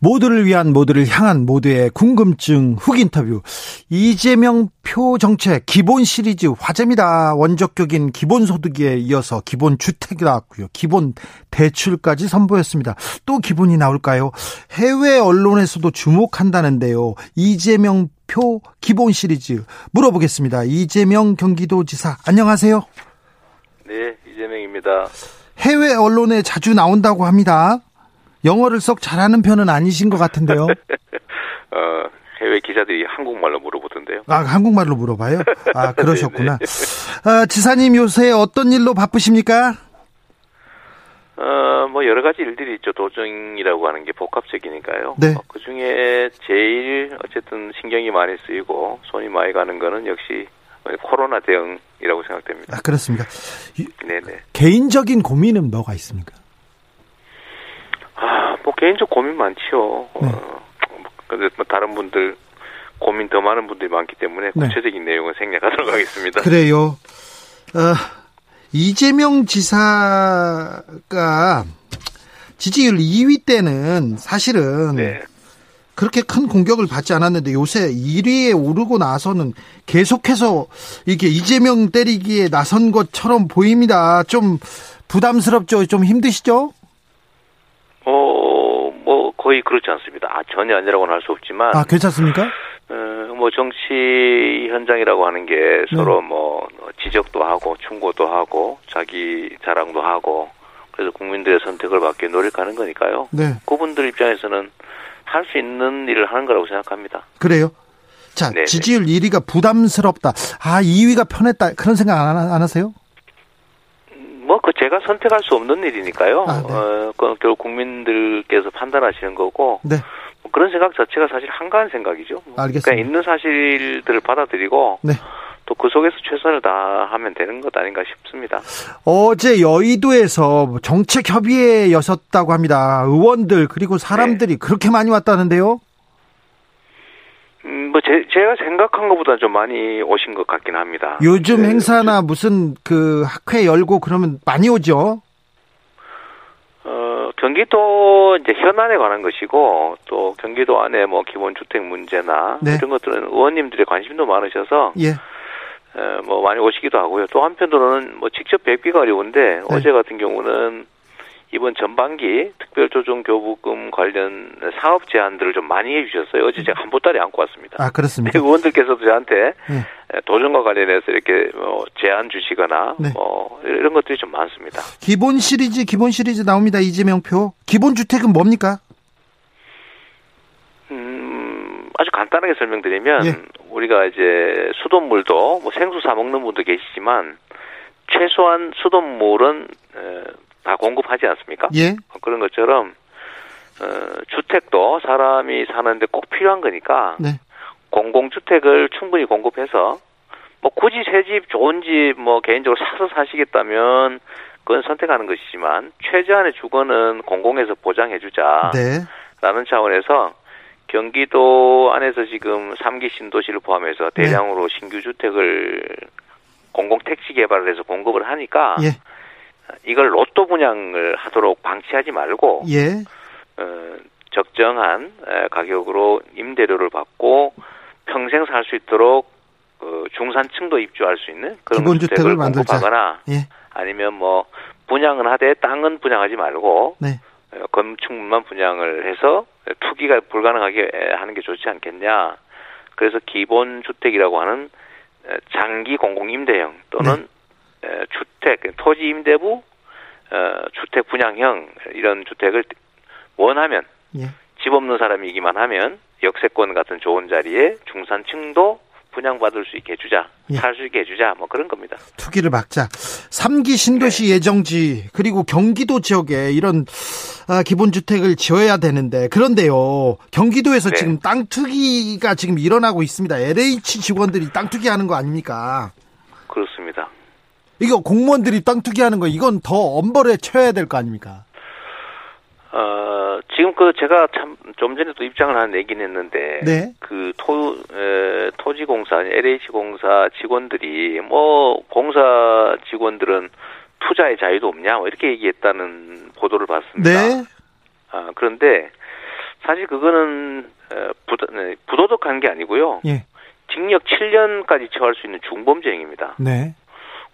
모두를 위한 모두를 향한 모두의 궁금증 훅 인터뷰 이재명 표 정책 기본 시리즈 화제입니다. 원적격인 기본소득에 이어서 기본 주택이 나왔고요. 기본 대출까지 선보였습니다. 또 기본이 나올까요? 해외 언론에서도 주목한다는데요. 이재명 표 기본 시리즈 물어보겠습니다. 이재명 경기도지사 안녕하세요. 네, 이재명입니다. 해외 언론에 자주 나온다고 합니다. 영어를 썩 잘하는 편은 아니신 것 같은데요. 어, 해외 기자들이 한국말로 물어보던데요. 아, 한국말로 물어봐요? 아, 그러셨구나. 아, 지사님 요새 어떤 일로 바쁘십니까? 어, 뭐 여러 가지 일들이 있죠. 도정이라고 하는 게 복합적이니까요. 네. 어, 그 중에 제일 어쨌든 신경이 많이 쓰이고 손이 많이 가는 거는 역시 코로나 대응이라고 생각됩니다. 아, 그렇습니까? 네네. 개인적인 고민은 뭐가 있습니까? 아, 뭐 개인적 고민 많지요. 네. 어, 근데 뭐 다른 분들 고민 더 많은 분들이 많기 때문에 네. 구체적인 내용은 생략하도록 하겠습니다. 그래요. 어, 이재명 지사가 지지율 2위 때는 사실은 네. 그렇게 큰 공격을 받지 않았는데 요새 1위에 오르고 나서는 계속해서 이게 이재명 때리기에 나선 것처럼 보입니다. 좀 부담스럽죠? 좀 힘드시죠? 어, 뭐 거의 그렇지 않습니다. 아, 전혀 아니라고는 할 수 없지만 아, 괜찮습니까? 어, 뭐 정치 현장이라고 하는 게 서로 뭐 지적도 하고 충고도 하고 자기 자랑도 하고 그래서 국민들의 선택을 받기 노력하는 거니까요. 네. 그분들 입장에서는 할 수 있는 일을 하는 거라고 생각합니다. 그래요? 자, 네네. 지지율 1위가 부담스럽다. 아, 2위가 편했다. 그런 생각 안, 하- 안 하세요? 뭐 그 제가 선택할 수 없는 일이니까요. 아, 네. 어, 그 결국 국민들께서 판단하시는 거고 네. 뭐 그런 생각 자체가 사실 한가한 생각이죠. 알겠습니다. 그러니까 있는 사실들을 받아들이고 네. 또그 속에서 최선을 다하면 되는 것 아닌가 싶습니다. 어제 여의도에서 정책 협의회 여섰다고 합니다. 의원들 그리고 사람들이 네. 그렇게 많이 왔다는데요. 음, 뭐 제, 제가 생각한 것보다 좀 많이 오신 것 같긴 합니다. 요즘 네, 행사나 무슨 그 학회 열고 그러면 많이 오죠. 어, 경기도 이제 현안에 관한 것이고 또 경기도 안에 뭐 기본 주택 문제나 네. 이런 것들은 의원님들의 관심도 많으셔서 예. 어, 뭐 많이 오시기도 하고요. 또 한편으로는 뭐 직접 뵙기가 어려운데 네. 어제 같은 경우는 이번 전반기 특별조정교부금 관련 사업 제안들을 좀 많이 해주셨어요. 어제 제가 한 보따리 안고 왔습니다. 아, 그렇습니까? 의원들께서도 저한테 예. 도전과 관련해서 이렇게 뭐 제안 주시거나 네. 뭐 이런 것들이 좀 많습니다. 기본 시리즈, 기본 시리즈 나옵니다. 이재명 표. 기본 주택은 뭡니까? 음, 아주 간단하게 설명드리면 예. 우리가 이제 수돗물도 뭐 생수 사 먹는 분도 계시지만 최소한 수돗물은 에, 다 공급하지 않습니까? 예. 그런 것처럼 어, 주택도 사람이 사는데 꼭 필요한 거니까 네. 공공주택을 충분히 공급해서 뭐 굳이 새 집 좋은 집 뭐 개인적으로 사서 사시겠다면 그건 선택하는 것이지만 최저한의 주거는 공공에서 보장해주자. 네. 라는 차원에서 경기도 안에서 지금 3기 신도시를 포함해서 네. 대량으로 신규 주택을 공공 택지 개발을 해서 공급을 하니까 예. 이걸 로또 분양을 하도록 방치하지 말고 예. 어, 적정한 에, 가격으로 임대료를 받고 평생 살 수 있도록 어, 중산층도 입주할 수 있는 그런 주택을. 공급하거나 예. 아니면 뭐 분양은 하되 땅은 분양하지 말고 네. 어, 건축물만 분양을 해서 투기가 불가능하게 하는 게 좋지 않겠냐. 그래서 기본 주택이라고 하는 에, 장기 공공 임대형 또는 네. 에, 주택 토지 임대부 어, 주택 분양형 이런 주택을 원하면 예. 집 없는 사람이기만 하면 역세권 같은 좋은 자리에 중산층도 분양받을 수 있게 해주자, 예. 살수 있게 해주자, 뭐 그런 겁니다. 투기를 막자. 3기 신도시 네. 예정지 그리고 경기도 지역에 이런 아, 기본주택을 지어야 되는데 그런데요 경기도에서 네. 지금 땅 투기가 지금 일어나고 있습니다. LH 직원들이 땅 투기하는 거 아닙니까? 이거 공무원들이 땅 투기하는 거 이건 더 엄벌에 쳐야 될 거 아닙니까? 어, 지금 그 제가 참 좀 전에 또 입장을 하나 내긴 했는데 네. 그 토, 에, 토지 공사, LH공사 직원들이 뭐 공사 직원들은 투자의 자유도 없냐 뭐 이렇게 얘기했다는 보도를 봤습니다. 네. 아, 그런데 사실 그거는 어, 부도, 네, 부도덕한 게 아니고요. 예. 징역 7년까지 처할 수 있는 중범죄 행위입니다. 네.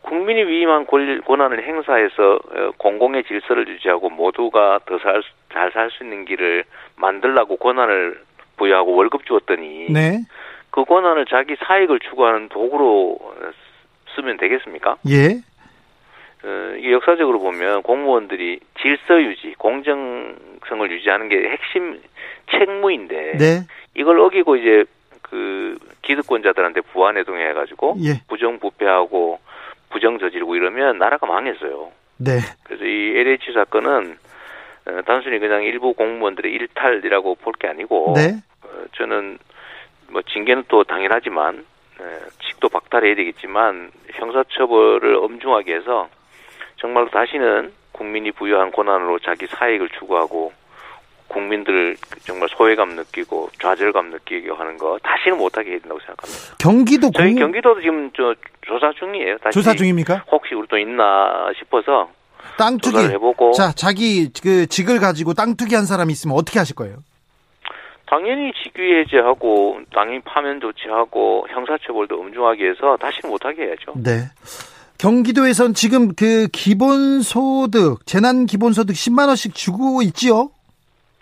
국민이 위임한 권- 권한을 행사해서 어, 공공의 질서를 유지하고 모두가 더 잘 살 수 있는 길을 만들라고 권한을 부여하고 월급 주었더니 네. 그 권한을 자기 사익을 추구하는 도구로 어, 쓰면 되겠습니까? 예. 어, 역사적으로 보면 공무원들이 질서 유지, 공정성을 유지하는 게 핵심 책무인데 네. 이걸 어기고 이제 그 기득권자들한테 부안해동해 가지고 예. 부정부패하고 부정 저지르고 이러면 나라가 망했어요. 네. 그래서 이 LH 사건은 어, 단순히 그냥 일부 공무원들의 일탈이라고 볼 게 아니고 네. 어, 저는 뭐 징계는 또 당연하지만 에, 직도 박탈해야 되겠지만 형사처벌을 엄중하게 해서 정말로 다시는 국민이 부여한 권한으로 자기 사익을 추구하고 국민들 정말 소외감 느끼고 좌절감 느끼게 하는 거 다시는 못하게 해야 된다고 생각합니다. 경기도 저희 공- 경기도도 지금 저 조사 중이에요. 조사 중입니까? 혹시 우리 또 있나 싶어서 땅 투기. 해보고 자, 자기 그 직을 가지고 땅 투기 한 사람이 있으면 어떻게 하실 거예요? 당연히 직위 해제하고 당연히 파면 조치하고 형사처벌도 엄중하게 해서 다시는 못하게 해야죠. 네. 경기도에선 지금 그 기본소득, 재난 기본소득 10만 원씩 주고 있지요?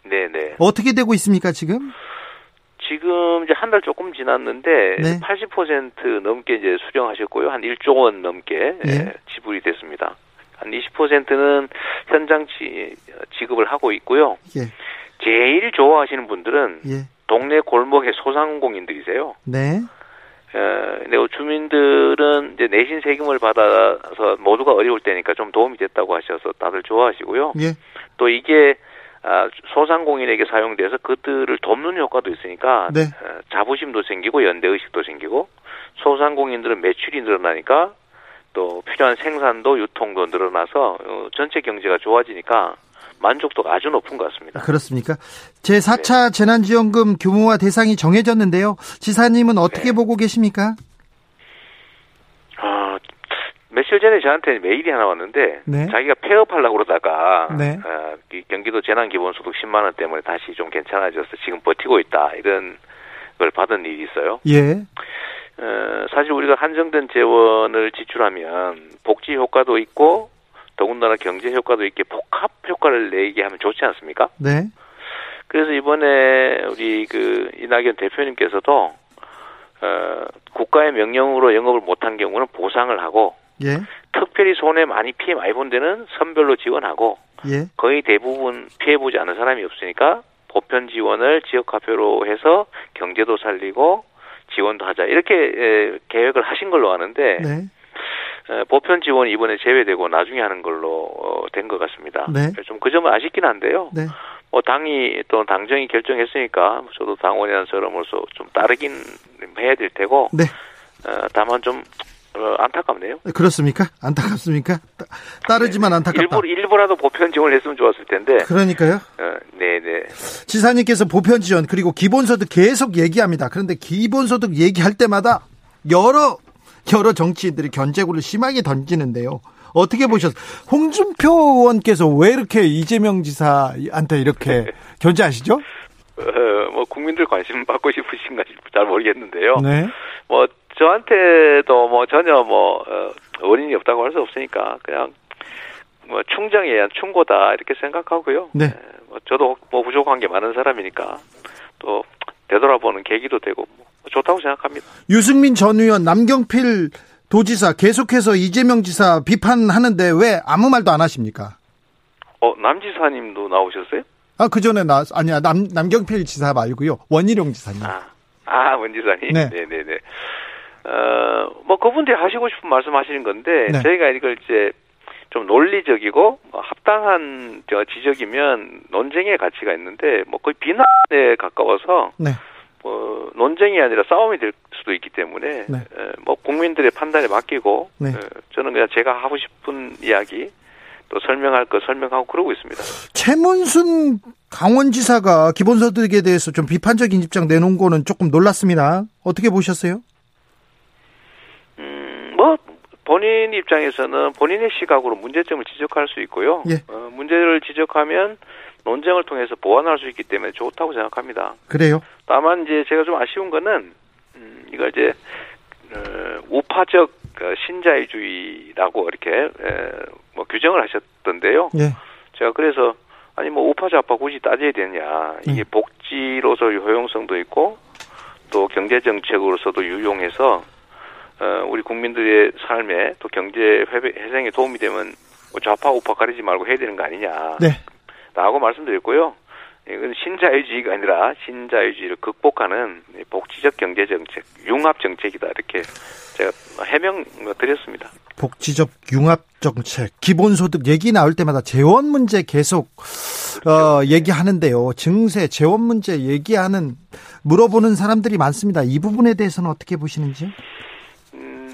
네네. 어떻게 되고 있습니까, 지금? 지금 이제 한 달 조금 지났는데 네. 80% 넘게 이제 수령하셨고요. 한 1조 원 넘게 예. 예, 지불이 됐습니다. 한 20%는 현장 지, 지급을 하고 있고요. 예. 제일 좋아하시는 분들은 예. 동네 골목의 소상공인들이세요. 네. 어, 근데 주민들은 이제 내신 세금을 받아서 모두가 어려울 때니까 좀 도움이 됐다고 하셔서 다들 좋아하시고요. 예. 또 이게 아, 소상공인에게 사용돼서 그들을 돕는 효과도 있으니까 네. 어, 자부심도 생기고 연대 의식도 생기고 소상공인들은 매출이 늘어나니까 또 필요한 생산도 유통도 늘어나서 어, 전체 경제가 좋아지니까 만족도가 아주 높은 것 같습니다. 그렇습니까? 제 4차 재난지원금 규모와 대상이 정해졌는데요. 지사님은 어떻게 네. 보고 계십니까? 아, 며칠 전에 저한테 메일이 하나 왔는데 네. 자기가 폐업하려고 그러다가 네. 아, 이 경기도 재난기본소득 10만 원 때문에 다시 좀 괜찮아져서 지금 버티고 있다 이런 걸 받은 일이 있어요. 예. 어, 사실 우리가 한정된 재원을 지출하면 복지 효과도 있고 더군다나 경제 효과도 있게 복합 효과를 내게 하면 좋지 않습니까? 네. 그래서 이번에 우리 그 이낙연 대표님께서도 어, 국가의 명령으로 영업을 못한 경우는 보상을 하고 예. 특별히 손해 많이 피해 많이 본 데는 선별로 지원하고 예. 거의 대부분 피해 보지 않은 사람이 없으니까 보편 지원을 지역 화폐로 해서 경제도 살리고 지원도 하자 이렇게 에, 계획을 하신 걸로 아는데 네. 에, 보편 지원이 이번에 제외되고 나중에 하는 걸로 어, 된것 같습니다. 네. 좀그 점은 아쉽긴 한데요. 네. 뭐 당이 또 당정이 결정했으니까 저도 당원이라는 사람으로서 좀 따르긴 해야 될 테고 네. 어, 다만 좀 어, 안타깝네요. 그렇습니까? 안타깝습니까? 따- 따르지만 안타깝다. 일부 일부라도 보편 지원을 했으면 좋았을 텐데. 그러니까요. 어, 네네. 지사님께서 보편 지원 그리고 기본소득 계속 얘기합니다. 그런데 기본소득 얘기할 때마다 여러 여러 정치인들이 견제구를 심하게 던지는데요. 어떻게 보셨어요? 홍준표 의원께서 왜 이렇게 이재명 지사한테 이렇게 견제하시죠? 어, 뭐 국민들 관심 받고 싶으신가 잘 모르겠는데요. 네. 뭐 저한테도 뭐 전혀 뭐 어, 원인이 없다고 할 수 없으니까 그냥 뭐 충정에 의한 충고다 이렇게 생각하고요. 네. 에, 뭐 저도 뭐 부족한 게 많은 사람이니까 또 되돌아보는 계기도 되고 뭐 좋다고 생각합니다. 유승민 전 의원, 남경필 도지사 계속해서 이재명 지사 비판하는데 왜 아무 말도 안 하십니까? 어 남 지사님도 나오셨어요? 아, 그 전에 나, 아니야, 남, 남경필 지사 말고요. 원희룡 지사님. 아, 아 원지사님. 네. 네, 네, 네. 어, 뭐 그분들이 하시고 싶은 말씀 하시는 건데 네. 저희가 이걸 이제 좀 논리적이고 뭐 합당한 저 지적이면 논쟁의 가치가 있는데 뭐 거의 비난에 가까워서 네. 뭐 논쟁이 아니라 싸움이 될 수도 있기 때문에 네. 에, 뭐 국민들의 판단에 맡기고 네. 에, 저는 그냥 제가 하고 싶은 이야기 또 설명할 거 설명하고 그러고 있습니다. 최문순 강원지사가 기본소득에 대해서 좀 비판적인 입장 내놓은 거는 조금 놀랐습니다. 어떻게 보셨어요? 음, 뭐 본인 입장에서는 본인의 시각으로 문제점을 지적할 수 있고요. 예. 어, 문제를 지적하면 논쟁을 통해서 보완할 수 있기 때문에 좋다고 생각합니다. 그래요? 다만 이제 제가 좀 아쉬운 거는 음, 이걸 이제 어, 우파적 그 신자유주의라고 이렇게 에, 뭐 규정을 하셨던데요. 예. 제가 그래서 아니 뭐 우파 좌파 굳이 따져야 되냐 이게 음. 복지로서 효용성도 있고 또 경제 정책으로서도 유용해서 어, 우리 국민들의 삶에 또 경제 회생에 도움이 되면 뭐 좌파 우파 가리지 말고 해야 되는 거 아니냐 네. 라고 말씀드렸고요. 이건 신자유주의가 아니라 신자유주의를 극복하는 복지적 경제 정책, 융합 정책이다 이렇게 제가 해명 드렸습니다. 복지적 융합 정책, 기본소득 얘기 나올 때마다 재원 문제 계속 그렇죠. 어, 얘기하는데요. 증세, 재원 문제 얘기하는 물어보는 사람들이 많습니다. 이 부분에 대해서는 어떻게 보시는지요?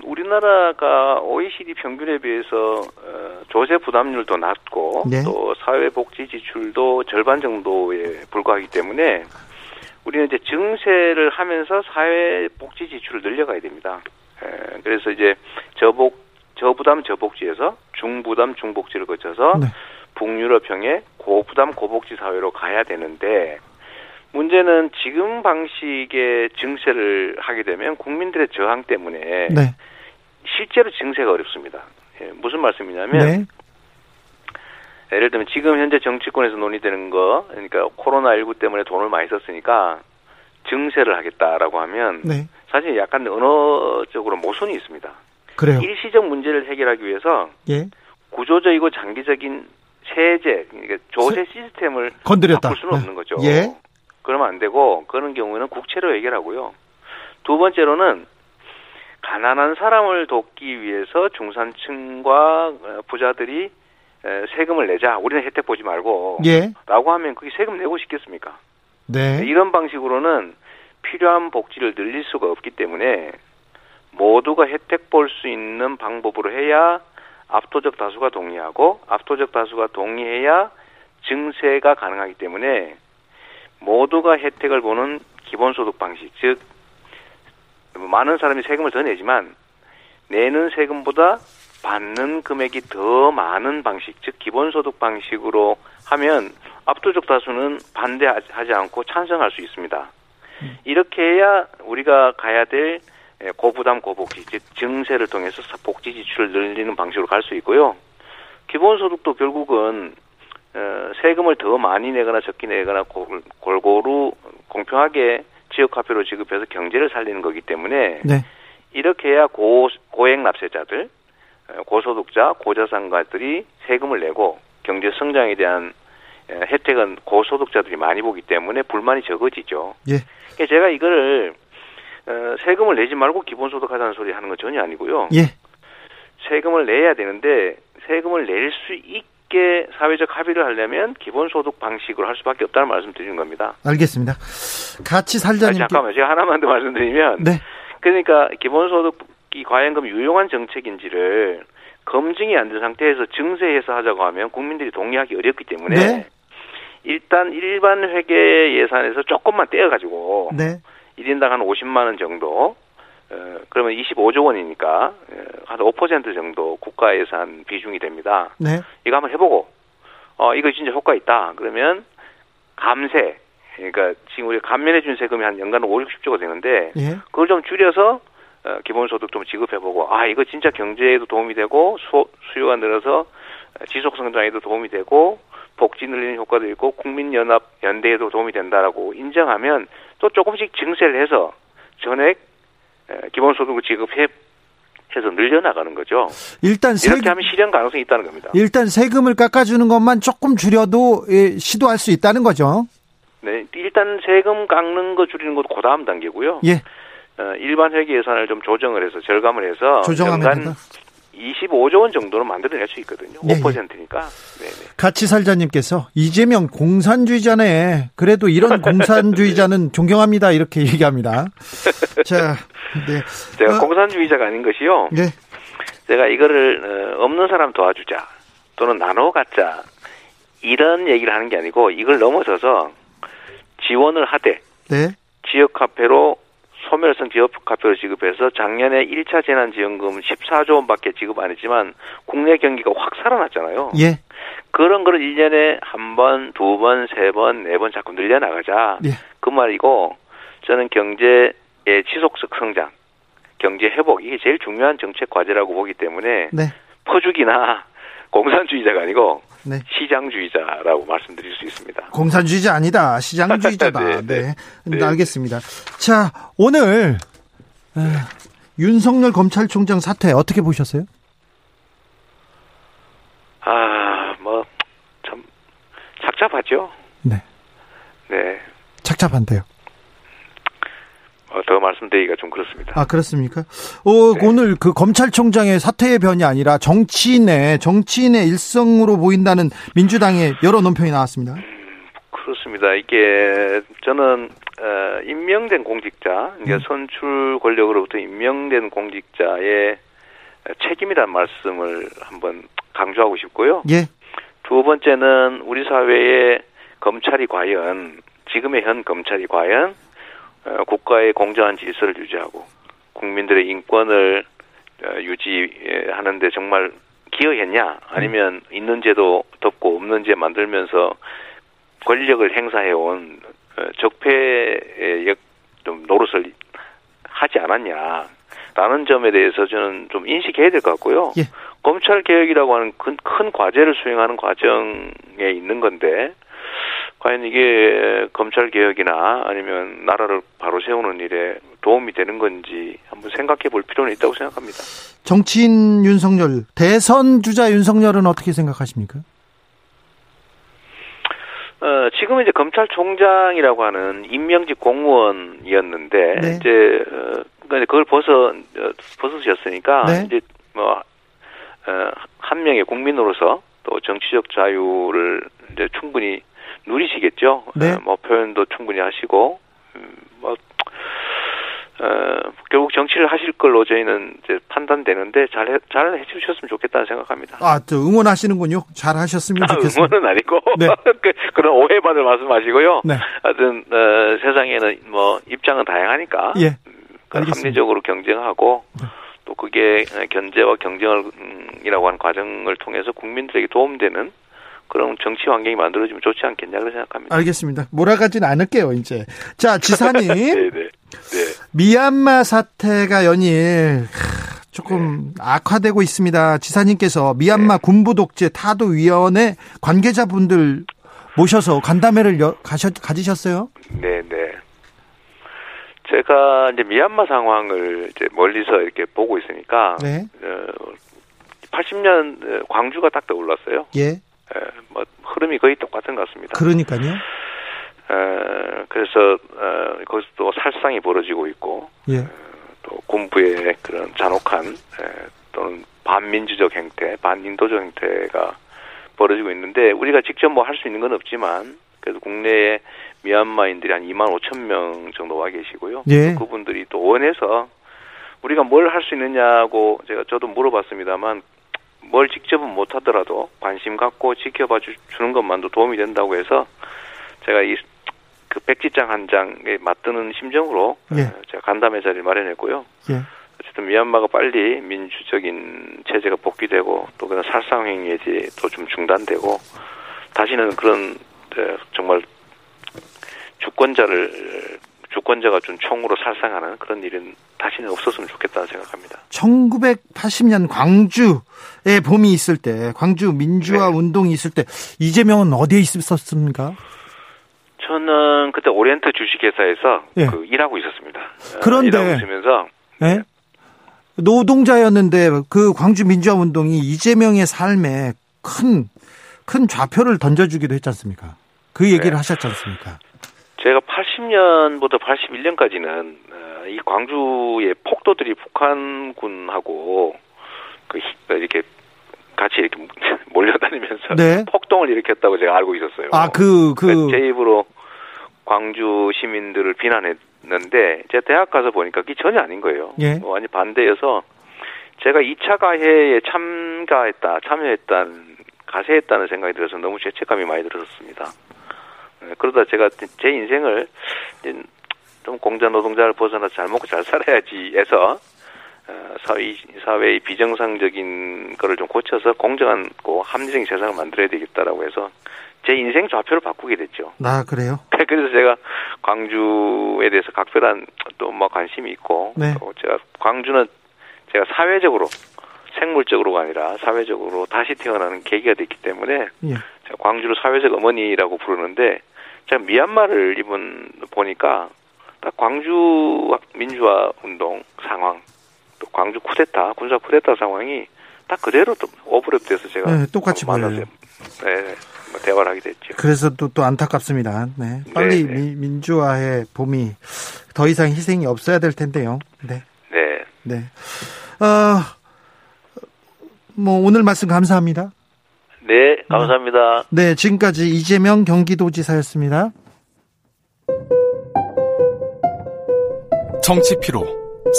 음, 우리나라가 OECD 평균에 비해서 어, 조세 부담률도 낮고 네. 또 사회복지 지출도 절반 정도에 불과하기 때문에 우리는 이제 증세를 하면서 사회복지 지출을 늘려가야 됩니다. 에, 그래서 이제 저복 저부담 저복지에서 중부담 중복지를 거쳐서 네. 북유럽형의 고부담 고복지 사회로 가야 되는데 문제는 지금 방식의 증세를 하게 되면 국민들의 저항 때문에 네. 실제로 증세가 어렵습니다. 예, 무슨 말씀이냐면 네. 예를 들면 지금 현재 정치권에서 논의되는 거 그러니까 코로나 19 때문에 돈을 많이 썼으니까 증세를 하겠다라고 하면 네. 사실 약간 언어적으로 모순이 있습니다. 그래요. 일시적 문제를 해결하기 위해서 예. 구조적이고 장기적인 세제, 그러니까 조세 시스템을 건드렸다. 바꿀 수는 네. 없는 거죠. 예. 그러면 안 되고 그런 경우에는 국채로 해결하고요. 두 번째로는 가난한 사람을 돕기 위해서 중산층과 어, 부자들이 에, 세금을 내자. 우리는 혜택 보지 말고. 예. 라고 하면 그게 세금 내고 싶겠습니까? 네. 이런 방식으로는 필요한 복지를 늘릴 수가 없기 때문에 모두가 혜택 볼 수 있는 방법으로 해야 압도적 다수가 동의하고 압도적 다수가 동의해야 증세가 가능하기 때문에 모두가 혜택을 보는 기본소득 방식, 즉 많은 사람이 세금을 더 내지만 내는 세금보다 받는 금액이 더 많은 방식, 즉 기본소득 방식으로 하면 압도적 다수는 반대하지 않고 찬성할 수 있습니다. 이렇게 해야 우리가 가야 될 고부담 고복지, 즉 증세를 통해서 복지 지출을 늘리는 방식으로 갈 수 있고요. 기본소득도 결국은 어, 세금을 더 많이 내거나 적게 내거나 골- 골고루 공평하게 지역화폐로 지급해서 경제를 살리는 거기 때문에 네. 이렇게 해야 고, 고액 납세자들, 어, 고소득자, 고자산가들이 세금을 내고 경제 성장에 대한 에, 혜택은 고소득자들이 많이 보기 때문에 불만이 적어지죠. 예. 그러니까 제가 이거를 어, 세금을 내지 말고 기본소득 하자는 소리 하는 건 전혀 아니고요. 예. 세금을 내야 되는데 세금을 낼 수 있게 사회적 합의를 하려면 기본소득 방식으로 할 수밖에 없다는 말씀 드리는 겁니다. 알겠습니다. 같이 아, 살자님. 잠깐만 제가 하나만 더 말씀드리면 네. 그러니까 기본소득이 과연 그럼 유용한 정책인지를 검증이 안 된 상태에서 증세해서 하자고 하면 국민들이 동의하기 어렵기 때문에 네. 일단 일반 회계 예산에서 조금만 떼어가지고 네. 1인당 한 50만 원 정도 어, 그러면 25조 원이니까 어, 한5% 정도 국가 예산 비중이 됩니다. 네. 이거 한번 해보고 어 이거 진짜 효과 있다. 그러면 감세 그러니까 지금 우리가 감면해 준 세금이 한 연간 5, 60조가 되는데 예. 그걸 좀 줄여서 어, 기본소득 좀 지급해보고 아 이거 진짜 경제에도 도움이 되고 수, 수요가 늘어서 어, 지속 성장에도 도움이 되고 복지 늘리는 효과도 있고 국민연합 연대에도 도움이 된다라고 인정하면 또 조금씩 증세를 해서 전액 에, 기본소득을 지급해 해서 늘려나가는 거죠. 일단 세 이렇게 하면 실현 가능성이 있다는 겁니다. 일단 세금을 깎아주는 것만 조금 줄여도 예, 시도할 수 있다는 거죠. 네, 일단 세금 깎는 거 줄이는 것도 그 다음 단계고요. 예. 어, 일반 회계 예산을 좀 조정을 해서 절감을 해서 조정하면 연간 된다. 25조 원 정도는 만들어낼 수 있거든요. 네, 5%니까. 네네. 같이 살자님께서 이재명 공산주의자네. 그래도 이런 공산주의자는 존경합니다. 이렇게 얘기합니다. 자, 네. 제가 어, 공산주의자가 아닌 것이요. 네. 제가 이거를 어, 없는 사람 도와주자 또는 나눠 갖자 이런 얘기를 하는 게 아니고 이걸 넘어서서 지원을 하되 네. 지역 화폐로 소멸성 지역 화폐로 지급해서 작년에 1차 재난지원금 14조 원밖에 지급 안 했지만 국내 경기가 확 살아났잖아요. 예. 그런 거를 1년에 한 번, 두 번, 세 번, 네 번 자꾸 늘려나가자. 예. 그 말이고 저는 경제의 지속적 성장, 경제 회복 이게 제일 중요한 정책 과제라고 보기 때문에 네. 퍼주기나 공산주의자가 아니고 네. 시장주의자라고 말씀드릴 수 있습니다. 공산주의자 아니다. 시장주의자다. 네, 네. 네. 네. 네. 알겠습니다. 자, 오늘 에, 윤석열 검찰총장 사퇴 어떻게 보셨어요? 아, 뭐 참 착잡하죠. 네. 네. 착잡한데요. 어, 더 말씀드리기가 좀 그렇습니다. 아, 그렇습니까? 어, 네. 오늘 그 검찰총장의 사퇴의 변이 아니라 정치인의, 정치인의 일성으로 보인다는 민주당의 여러 논평이 나왔습니다. 그렇습니다. 이게 저는 어, 임명된 공직자, 이게 음. 선출 권력으로부터 임명된 공직자의 책임이라는 말씀을 한번 강조하고 싶고요. 예. 두 번째는 우리 사회의 검찰이 과연 지금의 현 검찰이 과연 어, 국가의 공정한 질서를 유지하고 국민들의 인권을 어, 유지하는데 정말 기여했냐 아니면 있는 제도 덮고 없는 제 만들면서 권력을 행사해온 어, 적폐의 역- 좀 노릇을 하지 않았냐라는 점에 대해서 저는 좀 인식해야 될 것 같고요. 예. 검찰 개혁이라고 하는 큰, 큰 과제를 수행하는 과정에 있는 건데 과연 이게 검찰 개혁이나 아니면 나라를 바로 세우는 일에 도움이 되는 건지 한번 생각해 볼 필요는 있다고 생각합니다. 정치인 윤석열, 대선 주자 윤석열은 어떻게 생각하십니까? 어, 지금 이제 검찰총장이라고 하는 임명직 공무원이었는데 네. 이제 어, 그러니까 그걸 벗어 어, 벗으셨으니까 네. 이제 뭐 어, 한 명의 국민으로서 또 정치적 자유를 이제 충분히 누리시겠죠. 네. 어, 뭐 표현도 충분히 하시고 음, 뭐 어, 결국 정치를 하실 걸로 저희는 이제 판단되는데 잘, 해, 잘 해주셨으면 좋겠다는 생각합니다. 아, 또 응원하시는군요. 잘 하셨으면 아, 좋겠습니다. 응원은 아니고 네. 그, 그런 오해받을 말씀하시고요. 네. 하여튼 어, 세상에는 뭐 입장은 다양하니까 예. 그. 네. 합리적으로 경쟁하고 또 그게 견제와 경쟁이라고 하는 과정을 통해서 국민들에게 도움되는 그런 정치 환경이 만들어지면 좋지 않겠냐 고 생각합니다. 알겠습니다. 몰아가진 않을게요, 이제. 자, 지사님. 네네. 네. 미얀마 사태가 연일 하, 조금 악화되고 있습니다. 지사님께서 미얀마 네. 군부 독재 타도 위원회 관계자분들 모셔서 간담회를 여- 가셨, 가지셨어요? 네 네. 제가 이제 미얀마 상황을 이제 멀리서 이렇게 보고 있으니까 네. 어, 80년 광주가 딱 떠올랐어요. 예. 에, 뭐 흐름이 거의 똑같은 것 같습니다. 그러니까요. 에, 그래서 어, 거기서 또 살상이 벌어지고 있고 예. 또 군부의 그런 잔혹한 에, 또는 반민주적 행태, 반인도적 행태가 벌어지고 있는데 우리가 직접 뭐 할 수 있는 건 없지만 그래도 국내에 미얀마인들이 한 2만 5천 명 정도 와 계시고요. 예. 또 그분들이 또 원해서 우리가 뭘 할 수 있느냐고 제가 저도 물어봤습니다만 뭘 직접은 못 하더라도 관심 갖고 지켜봐 주, 는 것만도 도움이 된다고 해서 제가 이 그 백지장 한 장에 맞드는 심정으로 예. 어, 제가 간담회 자리를 마련했고요. 예. 어쨌든 미얀마가 빨리 민주적인 체제가 복귀되고 또 그런 살상 행위들이 또좀 중단되고 다시는 그런 어, 정말 주권자를 주권자가 준 총으로 살상하는 그런 일은 다시는 없었으면 좋겠다는 생각합니다. 1980년 광주에 봄이 있을 때, 광주 민주화 네. 운동이 있을 때, 이재명은 어디에 있었습니까? 저는 그때 오리엔트 주식회사에서 예. 그 일하고 있었습니다. 어, 그런데- 일하고 있으면서 예? 노동자였는데 그 광주 민주화 운동이 이재명의 삶에 큰, 큰 좌표를 던져주기도 했지 않습니까? 그 얘기를 네. 하셨지 않습니까? 제가 80년부터 81년까지는 어, 이 광주의 폭도들이 북한군하고 그 이렇게 같이 이렇게 몰려다니면서 네. 폭동을 일으켰다고 제가 알고 있었어요. 아, 그, 그. 제 입으로 광주 시민들을 비난했는데 제가 대학 가서 보니까 그게 전혀 아닌 거예요. 예. 뭐 완전 반대여서 제가 2차 가해에 참가했다, 참여했다는 가세했다는 생각이 들어서 너무 죄책감이 많이 들었습니다. 네, 그러다 제가 제 인생을 좀 공자 노동자를 벗어나서 잘 먹고 잘 살아야지 해서 어, 사회, 사회의 비정상적인 거를 좀 고쳐서 공정한 고 합리적인 세상을 만들어야 되겠다라고 해서 제 인생 좌표를 바꾸게 됐죠. 아, 그래요? 그래서 제가 광주에 대해서 각별한 또 뭐 관심이 있고 네. 또 제가 광주는 제가 사회적으로 생물적으로가 아니라 사회적으로 다시 태어나는 계기가 됐기 때문에 예. 광주를 사회적 어머니라고 부르는데 제가 미얀마를 이번 보니까 딱 광주 민주화 운동 상황 또 광주 쿠데타 군사 쿠데타 상황이 딱 그대로 또 오버랩돼서 제가 네, 똑같이 만나서. 네, 뭐 대화를 하게 됐죠. 그래서 또, 또 안타깝습니다. 네. 빨리 네, 네. 미- 민주화의 봄이 더 이상 희생이 없어야 될 텐데요. 네. 네, 네. 어, 뭐, 오늘 말씀 감사합니다. 네, 감사합니다. 네, 지금까지 이재명 경기도지사였습니다. 정치 피로,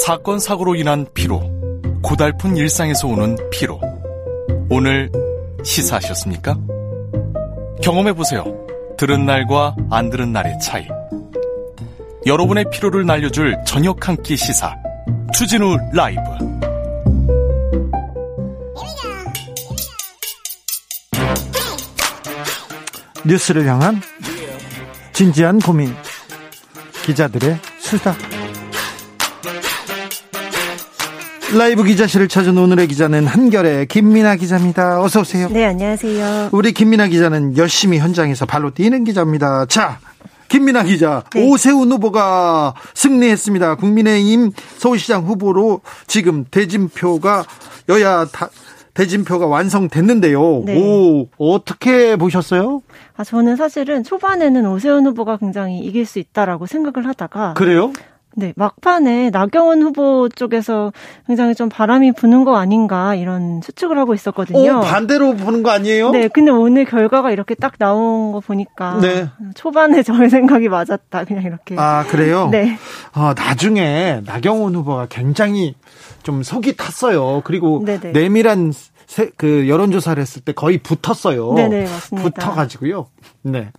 사건 사고로 인한 피로, 고달픈 일상에서 오는 피로. 오늘 시사하셨습니까? 경험해 보세요. 들은 날과 안 들은 날의 차이. 여러분의 피로를 날려줄 저녁 한 끼 시사. 추진우 라이브. 뉴스를 향한 진지한 고민. 기자들의 수다. 라이브 기자실을 찾은 오늘의 기자는 한결의 김민아 기자입니다. 어서 오세요. 네, 안녕하세요. 우리 김민아 기자는 열심히 현장에서 발로 뛰는 기자입니다. 자, 김민아 기자, 네. 오세훈 후보가 승리했습니다. 국민의힘 서울시장 후보로 지금 대진표가 여야 다, 대진표가 완성됐는데요. 네. 오, 어떻게 보셨어요? 아, 저는 사실은 초반에는 오세훈 후보가 굉장히 이길 수 있다라고 생각을 하다가 그래요? 네, 막판에 나경원 후보 쪽에서 굉장히 좀 바람이 부는 거 아닌가 이런 추측을 하고 있었거든요. 오, 반대로 보는 거 아니에요? 네, 근데 오늘 결과가 이렇게 딱 나온 거 보니까 네. 초반에 저의 생각이 맞았다. 그냥 이렇게. 아, 그래요? 네. 아, 나중에 나경원 후보가 굉장히 좀 속이 탔어요. 그리고 네네. 내밀한 세- 그 여론조사를 했을 때 거의 붙었어요. 네네, 맞습니다. 붙어가지고요. 네.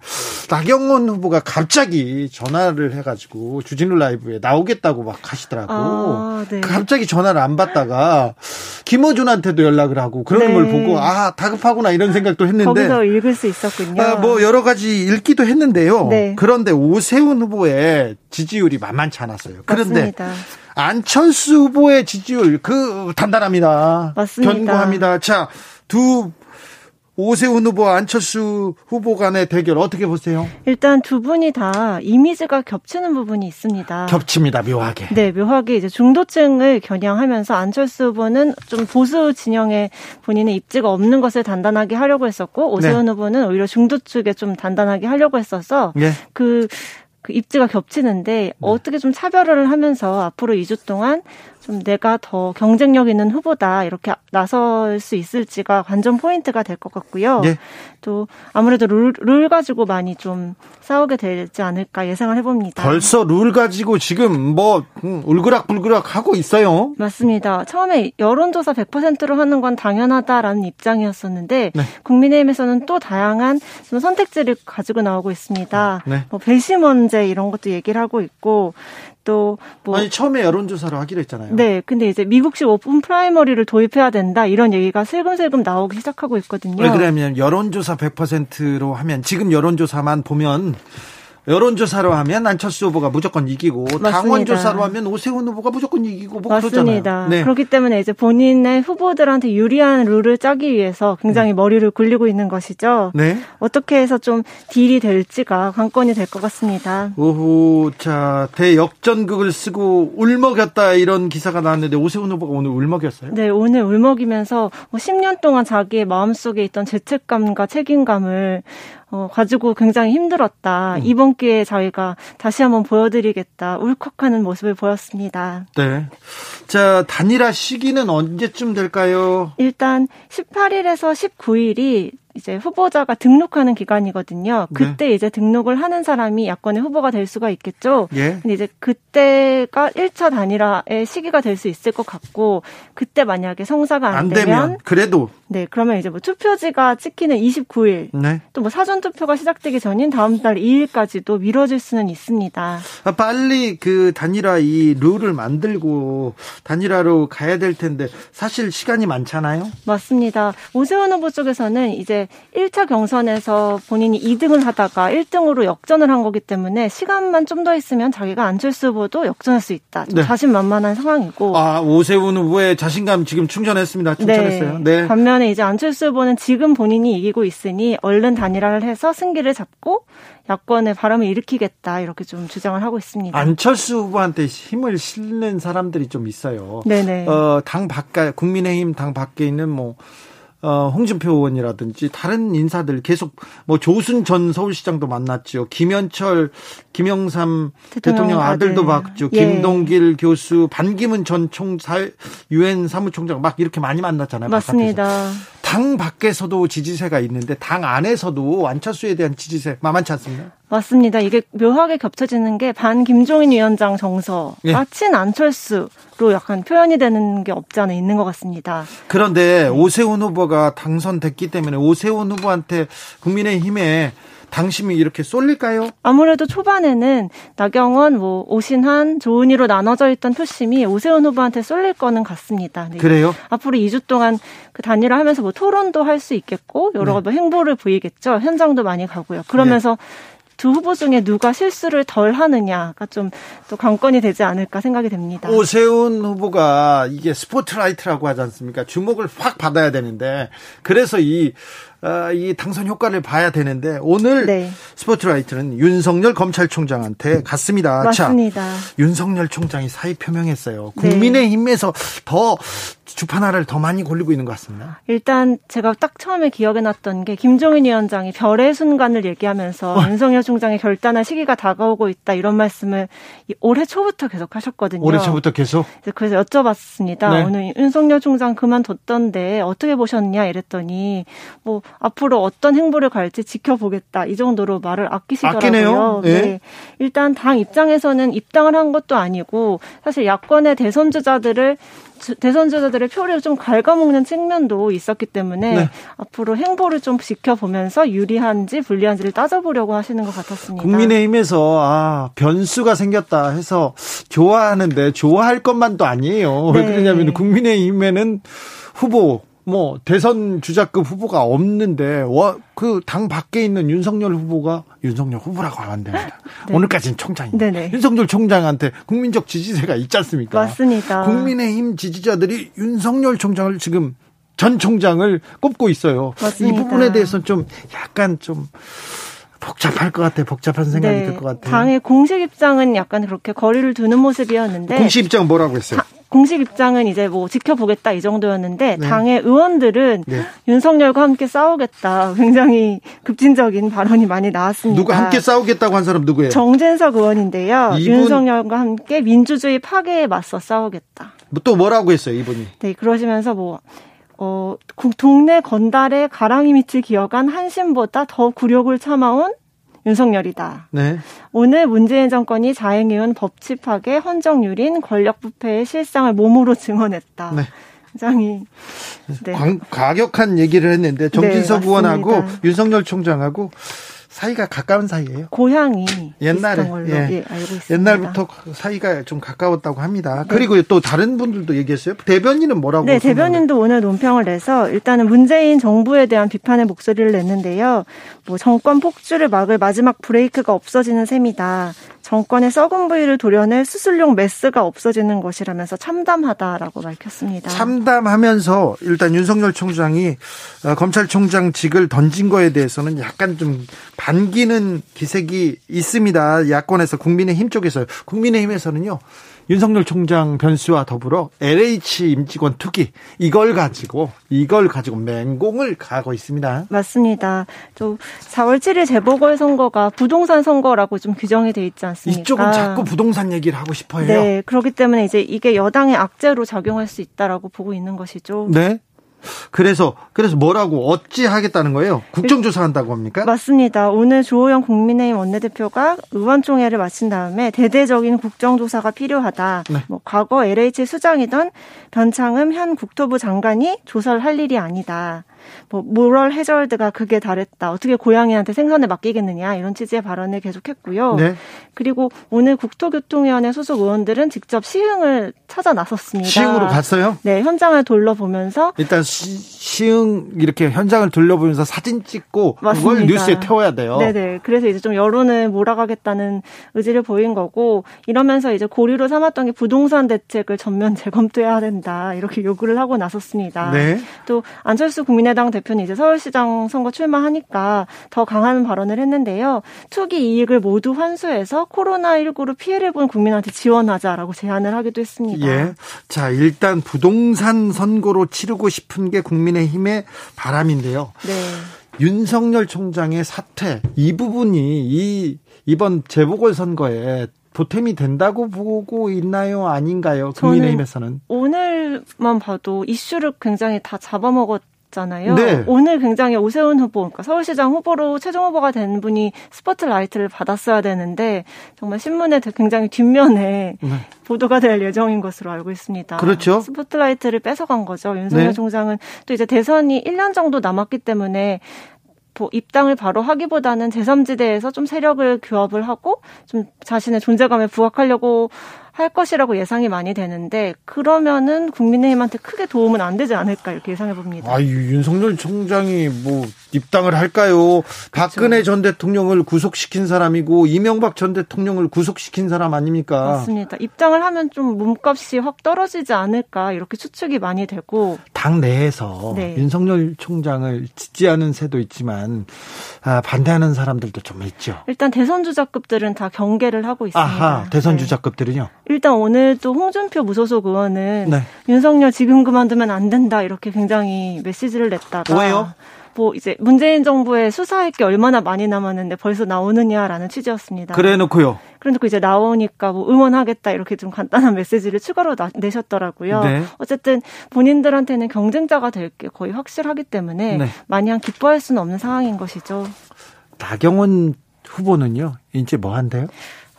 나경원 후보가 갑자기 전화를 해가지고 주진우 라이브에 나오겠다고 막 하시더라고. 아, 네. 갑자기 전화를 안 받다가 김어준한테도 연락을 하고 그러는 네. 걸 보고 아 다급하구나 이런 생각도 했는데 거기서 읽을 수 있었군요. 아, 뭐 여러 가지 읽기도 했는데요. 네. 그런데 오세훈 후보의 지지율이 만만치 않았어요. 그런데 맞습니다. 안철수 후보의 지지율 그 단단합니다. 맞습니다. 견고합니다. 자, 두 오세훈 후보와 안철수 후보 간의 대결 어떻게 보세요? 일단 두 분이 다 이미지가 겹치는 부분이 있습니다. 겹칩니다, 묘하게. 네, 묘하게 이제 중도층을 겨냥하면서 안철수 후보는 좀 보수 진영에 본인의 입지가 없는 것을 단단하게 하려고 했었고 오세훈 네. 후보는 오히려 중도 측에 좀 단단하게 하려고 했어서 예. 그, 그 입지가 네. 겹치는데 어떻게 좀 차별화를 하면서 앞으로 2주 동안 좀 내가 더 경쟁력 있는 후보다 이렇게 나설 수 있을지가 관전 포인트가 될 것 같고요. 예. 또 아무래도 룰, 룰 가지고 많이 좀 싸우게 되지 않을까 예상을 해봅니다. 벌써 룰 가지고 지금 뭐 음, 울그락불그락 하고 있어요. 맞습니다. 처음에 여론조사 100%로 하는 건 당연하다라는 입장이었었는데 네. 국민의힘에서는 또 다양한 좀 선택지를 가지고 나오고 있습니다. 네. 뭐 배심 원제 이런 것도 얘기를 하고 있고 또 뭐 아니 처음에 여론조사로 하기로 했잖아요. 네, 근데 이제 미국식 오픈 프라이머리를 도입해야 된다 이런 얘기가 슬금슬금 나오기 시작하고 있거든요. 왜 그러냐면 여론조사 100%로 하면 지금 여론조사만 보면 여론조사로 하면 안철수 후보가 무조건 이기고 맞습니다. 당원조사로 하면 오세훈 후보가 무조건 이기고 뭐 맞습니다. 네. 그렇기 때문에 이제 본인의 후보들한테 유리한 룰을 짜기 위해서 굉장히 머리를 굴리고 있는 것이죠. 네. 어떻게 해서 좀 딜이 될지가 관건이 될 것 같습니다. 오호, 자, 대역전극을 쓰고 울먹였다 이런 기사가 나왔는데 오세훈 후보가 오늘 울먹였어요? 네, 오늘 울먹이면서 뭐 10년 동안 자기의 마음속에 있던 죄책감과 책임감을 어, 가지고 굉장히 힘들었다. 음. 이번 기회에 저희가 다시 한번 보여드리겠다. 울컥하는 모습을 보였습니다. 네. 자, 단일화 시기는 언제쯤 될까요? 일단 18일에서 19일이 이제 후보자가 등록하는 기간이거든요. 네. 그때 이제 등록을 하는 사람이 야권의 후보가 될 수가 있겠죠. 예. 근데 이제 그때가 1차 단일화의 시기가 될 수 있을 것 같고 그때 만약에 성사가 안, 안 되면, 되면 그래도 네, 그러면 이제 뭐 투표지가 찍히는 29일 네. 또뭐 사전 투표가 시작되기 전인 다음 달 2일까지도 미뤄질 수는 있습니다. 아, 빨리 그 단일화 이 룰을 만들고 단일화로 가야 될 텐데 사실 시간이 많잖아요. 맞습니다. 오세훈 후보 쪽에서는 이제 1차 경선에서 본인이 2등을 하다가 1등으로 역전을 한 거기 때문에 시간만 좀 더 있으면 자기가 안철수 후보도 역전할 수 있다. 좀 네. 자신만만한 상황이고. 아, 오세훈 후보의 자신감 지금 충전했습니다. 충전했어요. 네. 반면 에 이제 안철수 후보는 지금 본인이 이기고 있으니 얼른 단일화를 해서 승기를 잡고 야권의 바람을 일으키겠다 이렇게 좀 주장을 하고 있습니다. 안철수 후보한테 힘을 실는 사람들이 좀 있어요. 네네. 어, 당 밖에 국민의힘 당 밖에 있는 뭐 어, 홍준표 의원이라든지 다른 인사들 계속 뭐 조순 전 서울시장도 만났죠. 김현철, 김영삼 대통령 대통령, 아들도 아들. 봤죠. 예. 김동길 교수, 반기문 전 총사 유엔 사무총장 막 이렇게 많이 만났잖아요. 바깥에서. 당 밖에서도 지지세가 있는데 당 안에서도 안철수에 대한 지지세 만만치 않습니다. 맞습니다. 이게 묘하게 겹쳐지는 게 반 김종인 위원장 정서가 예. 친 안철수로 약간 표현이 되는 게 없지 않아 있는 것 같습니다. 그런데 오세훈 후보가 당선됐기 때문에 오세훈 후보한테 국민의힘에 당심이 이렇게 쏠릴까요? 아무래도 초반에는 나경원, 뭐 오신환, 조은희로 나눠져 있던 표심이 오세훈 후보한테 쏠릴 거는 같습니다. 네. 그래요? 앞으로 2주 동안 그 단일화 하면서 뭐 토론도 할 수 있겠고 여러 네. 뭐 행보를 보이겠죠. 현장도 많이 가고요. 그러면서 두 후보 중에 누가 실수를 덜 하느냐가 좀 또 관건이 되지 않을까 생각이 됩니다. 오세훈 후보가 이게 스포트라이트라고 하지 않습니까? 주목을 확 받아야 되는데 그래서 이, 어, 이 당선 효과를 봐야 되는데 오늘 네. 스포트라이트는 윤석열 검찰총장한테 갔습니다. 맞습니다. 자, 윤석열 총장이 사의 표명했어요. 네. 국민의힘에서 더 주판화를 더 많이 골리고 있는 것 같습니다. 일단 제가 딱 처음에 기억에 났던 게 김종인 위원장이 별의 순간을 얘기하면서 어. 윤석열 총장의 결단할 시기가 다가오고 있다 이런 말씀을 이 올해 초부터 계속 하셨거든요. 올해 초부터 계속 그래서 그래서 여쭤봤습니다. 네. 오늘 윤석열 총장 그만뒀던데 어떻게 보셨냐 이랬더니 뭐 앞으로 어떤 행보를 갈지 지켜보겠다 이 정도로 말을 아끼시더라고요. 아끼네요. 예. 네. 일단 당 입장에서는 입당을 한 것도 아니고 사실 야권의 대선 주자들을 주- 대선 주자들의 표를 좀 갉아먹는 측면도 있었기 때문에 네. 앞으로 행보를 좀 지켜보면서 유리한지 불리한지를 따져보려고 하시는 것 같았습니다. 국민의힘에서 아 변수가 생겼다 해서 좋아하는데 좋아할 것만도 아니에요. 왜 네. 그러냐면 국민의힘에는 후보 뭐 대선 주자급 후보가 없는데 그 당 밖에 있는 윤석열 후보가 윤석열 후보라고 하면 안 됩니다. 네. 오늘까지는 총장입니다. 네네. 윤석열 총장한테 국민적 지지세가 있지 않습니까? 맞습니다. 국민의힘 지지자들이 윤석열 총장을 지금 전 총장을 꼽고 있어요. 맞습니다. 이 부분에 대해서 좀 약간 좀 복잡할 것 같아. 복잡한 생각이 들것 같아요. 네. 당의 공식 입장은 약간 그렇게 거리를 두는 모습이었는데 공식 입장 뭐라고 했어요? 다- 공식 입장은 이제 뭐 지켜보겠다 이 정도였는데 네. 당의 의원들은 네. 윤석열과 함께 싸우겠다 굉장히 급진적인 발언이 많이 나왔습니다. 누가 함께 싸우겠다고 한 사람 누구예요? 정진석 의원인데요. 이분- 윤석열과 함께 민주주의 파괴에 맞서 싸우겠다. 또 뭐라고 했어요, 이분이? 네, 그러시면서 뭐, 어, 국- 동네 건달의 가랑이 밑을 기어간 한심보다 더 굴욕을 참아온 윤석열이다. 네. 오늘 문재인 정권이 자행해온 법치 파괴, 헌정유린, 권력 부패의 실상을 몸으로 증언했다. 네. 굉장히 네. 광- 과격한 얘기를 했는데 정진석 네, 의원하고. 윤석열 총장하고 사이가 가까운 사이예요. 고향이 옛날에 예. 예, 알고 있습니다. 옛날부터 사이가 좀 가까웠다고 합니다. 그리고 또 다른 분들도 얘기했어요. 대변인은 뭐라고? 네, 대변인도 오늘 논평을 내서 일단은 문재인 정부에 대한 비판의 목소리를 냈는데요. 뭐 정권 폭주를 막을 마지막 브레이크가 없어지는 셈이다. 정권의 썩은 부위를 도려낼 수술용 메스가 없어지는 것이라면서 참담하다라고 밝혔습니다. 참담하면서 일단 윤석열 총장이 어, 검찰총장직을 던진 거에 대해서는 약간 좀 반기는 기색이 있습니다. 야권에서 국민의힘 쪽에서 국민의힘에서는요. 윤석열 총장 변수와 더불어 LH 임직원 투기 이걸 가지고 이걸 가지고 맹공을 가고 있습니다. 맞습니다. 또 4월 7일 재보궐 선거가 부동산 선거라고 좀 규정이 돼 있지 않습니까? 이쪽은 자꾸 부동산 얘기를 하고 싶어요. 네, 그렇기 때문에 이제 이게 여당의 악재로 작용할 수 있다라고 보고 있는 것이죠. 네. 그래서 그래서 뭐라고 어찌 하겠다는 거예요? 국정조사 한다고 합니까? 맞습니다. 오늘 조호영 국민의힘 원내대표가 의원총회를 마친 다음에 대대적인 국정조사가 필요하다. 네. 뭐 과거 LH 수장이던 변창흠 현 국토부 장관이 조사를 할 일이 아니다. 뭐 모럴 해저드가 그게 다랬다. 어떻게 고양이한테 생선을 맡기겠느냐 이런 취지의 발언을 계속했고요. 네. 그리고 오늘 국토교통위원회 소속 의원들은 직접 시흥을 찾아 나섰습니다. 시흥으로 갔어요? 네, 현장을 둘러보면서 일단 시, 흥 이렇게 현장을 둘러보면서 사진 찍고 맞습니다. 그걸 뉴스에 태워야 돼요. 네 네. 그래서 이제 좀 여론을 몰아가겠다는 의지를 보인 거고 이러면서 이제 고리로 삼았던 게 부동산 대책을 전면 재검토해야 된다 이렇게 요구를 하고 나섰습니다. 네. 또 안철수 국민의 당 대표는 이제 서울시장 선거 출마하니까 더 강한 발언을 했는데요. 투기 이익을 모두 환수해서 코로나19로 피해를 본 국민한테 지원하자라고 제안을 하기도 했습니다. 예. 자, 일단 부동산 선거로 치르고 싶은 게 국민의힘의 바람인데요. 네. 윤석열 총장의 사퇴 이 부분이 이 이번 재보궐 선거에 보탬이 된다고 보고 있나요? 아닌가요? 국민의힘에서는 오늘만 봐도 이슈를 굉장히 다 잡아먹었 잖아요. 네. 오늘 굉장히 오세훈 후보, 그러니까 서울시장 후보로 최종 후보가 된 분이 스포트라이트를 받았어야 되는데 정말 신문에 굉장히 뒷면에 네. 보도가 될 예정인 것으로 알고 있습니다. 그렇죠. 스포트라이트를 뺏어간 거죠. 윤석열 네. 총장은 또 이제 대선이 1년 정도 남았기 때문에 입당을 바로 하기보다는 제3지대에서 좀 세력을 규합을 하고 좀 자신의 존재감에 부각하려고 할 것이라고 예상이 많이 되는데 그러면은 국민의힘한테 크게 도움은 안 되지 않을까 이렇게 예상해 봅니다. 아, 윤석열 총장이 뭐 입당을 할까요? 박근혜 그렇죠. 전 대통령을 구속시킨 사람이고 이명박 전 대통령을 구속시킨 사람 아닙니까? 맞습니다. 입당을 하면 좀 몸값이 확 떨어지지 않을까 이렇게 추측이 많이 되고 당 내에서 네. 윤석열 총장을 지지하는 새도 있지만 아, 반대하는 사람들도 좀 있죠. 일단 대선 주자급들은 다 경계를 하고 있습니다. 아하, 대선 네. 주자급들은요? 일단 오늘 또 홍준표 무소속 의원은 네. 윤석열 지금 그만두면 안 된다 이렇게 굉장히 메시지를 냈다가 왜요? 뭐 이제 문재인 정부의 수사할 게 얼마나 많이 남았는데 벌써 나오느냐라는 취지였습니다. 그래 놓고요. 그래 놓고 이제 나오니까 뭐 응원하겠다 이렇게 좀 간단한 메시지를 추가로 나, 내셨더라고요. 네. 어쨌든 본인들한테는 경쟁자가 될 게 거의 확실하기 때문에 네. 마냥 기뻐할 수는 없는 상황인 것이죠. 나경원 후보는요, 이제 뭐 한대요?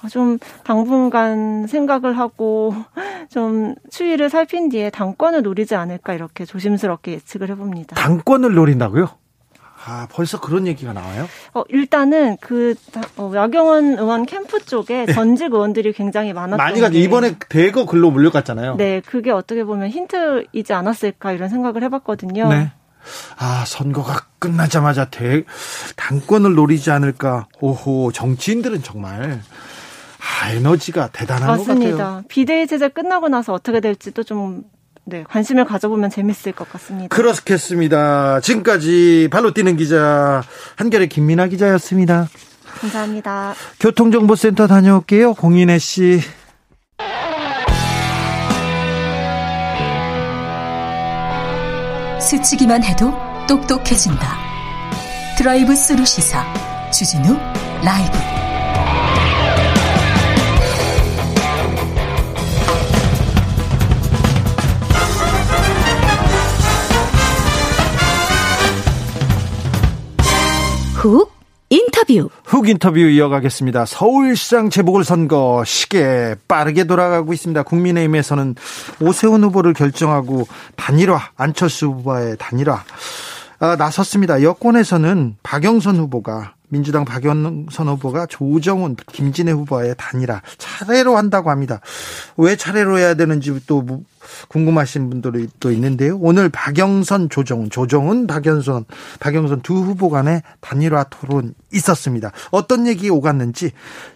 아, 좀 당분간 생각을 하고 좀 추이를 살핀 뒤에 당권을 노리지 않을까 이렇게 조심스럽게 예측을 해봅니다. 당권을 노린다고요? 아, 벌써 그런 얘기가 나와요? 어, 일단은 그, 어, 야경원 의원 캠프 쪽에 네. 전직 의원들이 굉장히 많았던 많이 가죠. 이번에 대거 글로 몰려갔잖아요. 네, 그게 어떻게 보면 힌트이지 않았을까 이런 생각을 해봤거든요. 네. 아, 선거가 끝나자마자 대, 당권을 노리지 않을까. 오호, 정치인들은 정말 아, 에너지가 대단한 맞습니다. 것 같아요. 비대위 제재 끝나고 나서 어떻게 될지도 좀 네, 관심을 가져보면 재밌을 것 같습니다. 그렇겠습니다. 지금까지 발로 뛰는 기자 한결의 김민아 기자였습니다. 감사합니다. 교통정보센터 다녀올게요. 공인혜 씨. 스치기만 해도 똑똑해진다. 드라이브 스루 시사 주진우 라이브. 훅 인터뷰. 훅 인터뷰 이어가겠습니다. 서울시장 재보궐선거 시계 빠르게 돌아가고 있습니다. 국민의힘에서는 오세훈 후보를 결정하고 단일화, 안철수 후보의 단일화 아, 나섰습니다. 여권에서는 박영선 후보가 민주당 박영선 후보가 조정훈, 김진애 후보와의 단일화 차례로 한다고 합니다. 왜 차례로 해야 되는지 또 궁금하신 분들이 또 있는데요. 오늘 박영선, 조정훈, 조정훈, 박영선, 박영선 두 후보 간의 단일화 토론 있었습니다. 어떤 얘기 오갔는지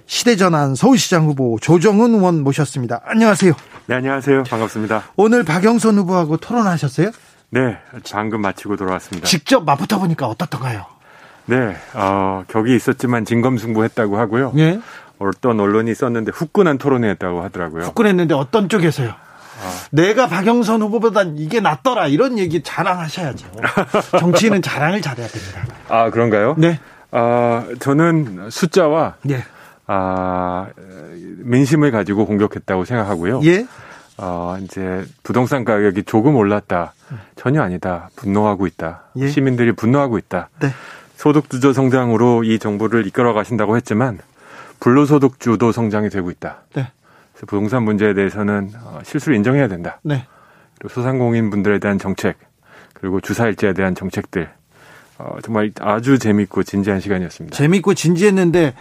시대전환 서울시장 후보 조정훈 의원 모셨습니다. 안녕하세요. 네, 안녕하세요. 반갑습니다. 오늘 박영선 후보하고 토론하셨어요? 네, 방금 마치고 돌아왔습니다. 직접 맞붙어 보니까 어떻던가요? 네, 어, 격이 있었지만 진검승부했다고 하고요. 예. 어떤 언론이 썼는데 후끈한 토론회였다고 하더라고요. 후끈했는데 어떤 쪽에서요? 아. 내가 박영선 후보보단 이게 낫더라 이런 얘기 자랑하셔야죠. 정치인은 자랑을 잘해야 됩니다. 아 그런가요? 네. 아 저는 숫자와 예. 아 민심을 가지고 공격했다고 생각하고요. 예. 어, 이제 부동산 가격이 조금 올랐다. 전혀 아니다. 분노하고 있다. 예. 시민들이 분노하고 있다. 네. 소득주도 성장으로 이 정부를 이끌어 가신다고 했지만 불로소득주도 성장이 되고 있다. 네. 그래서 부동산 문제에 대해서는 어, 실수를 인정해야 된다. 네. 그리고 소상공인 분들에 대한 정책 그리고 주사일제에 대한 정책들 어, 정말 아주 재밌고 진지한 시간이었습니다. 재밌고 진지했는데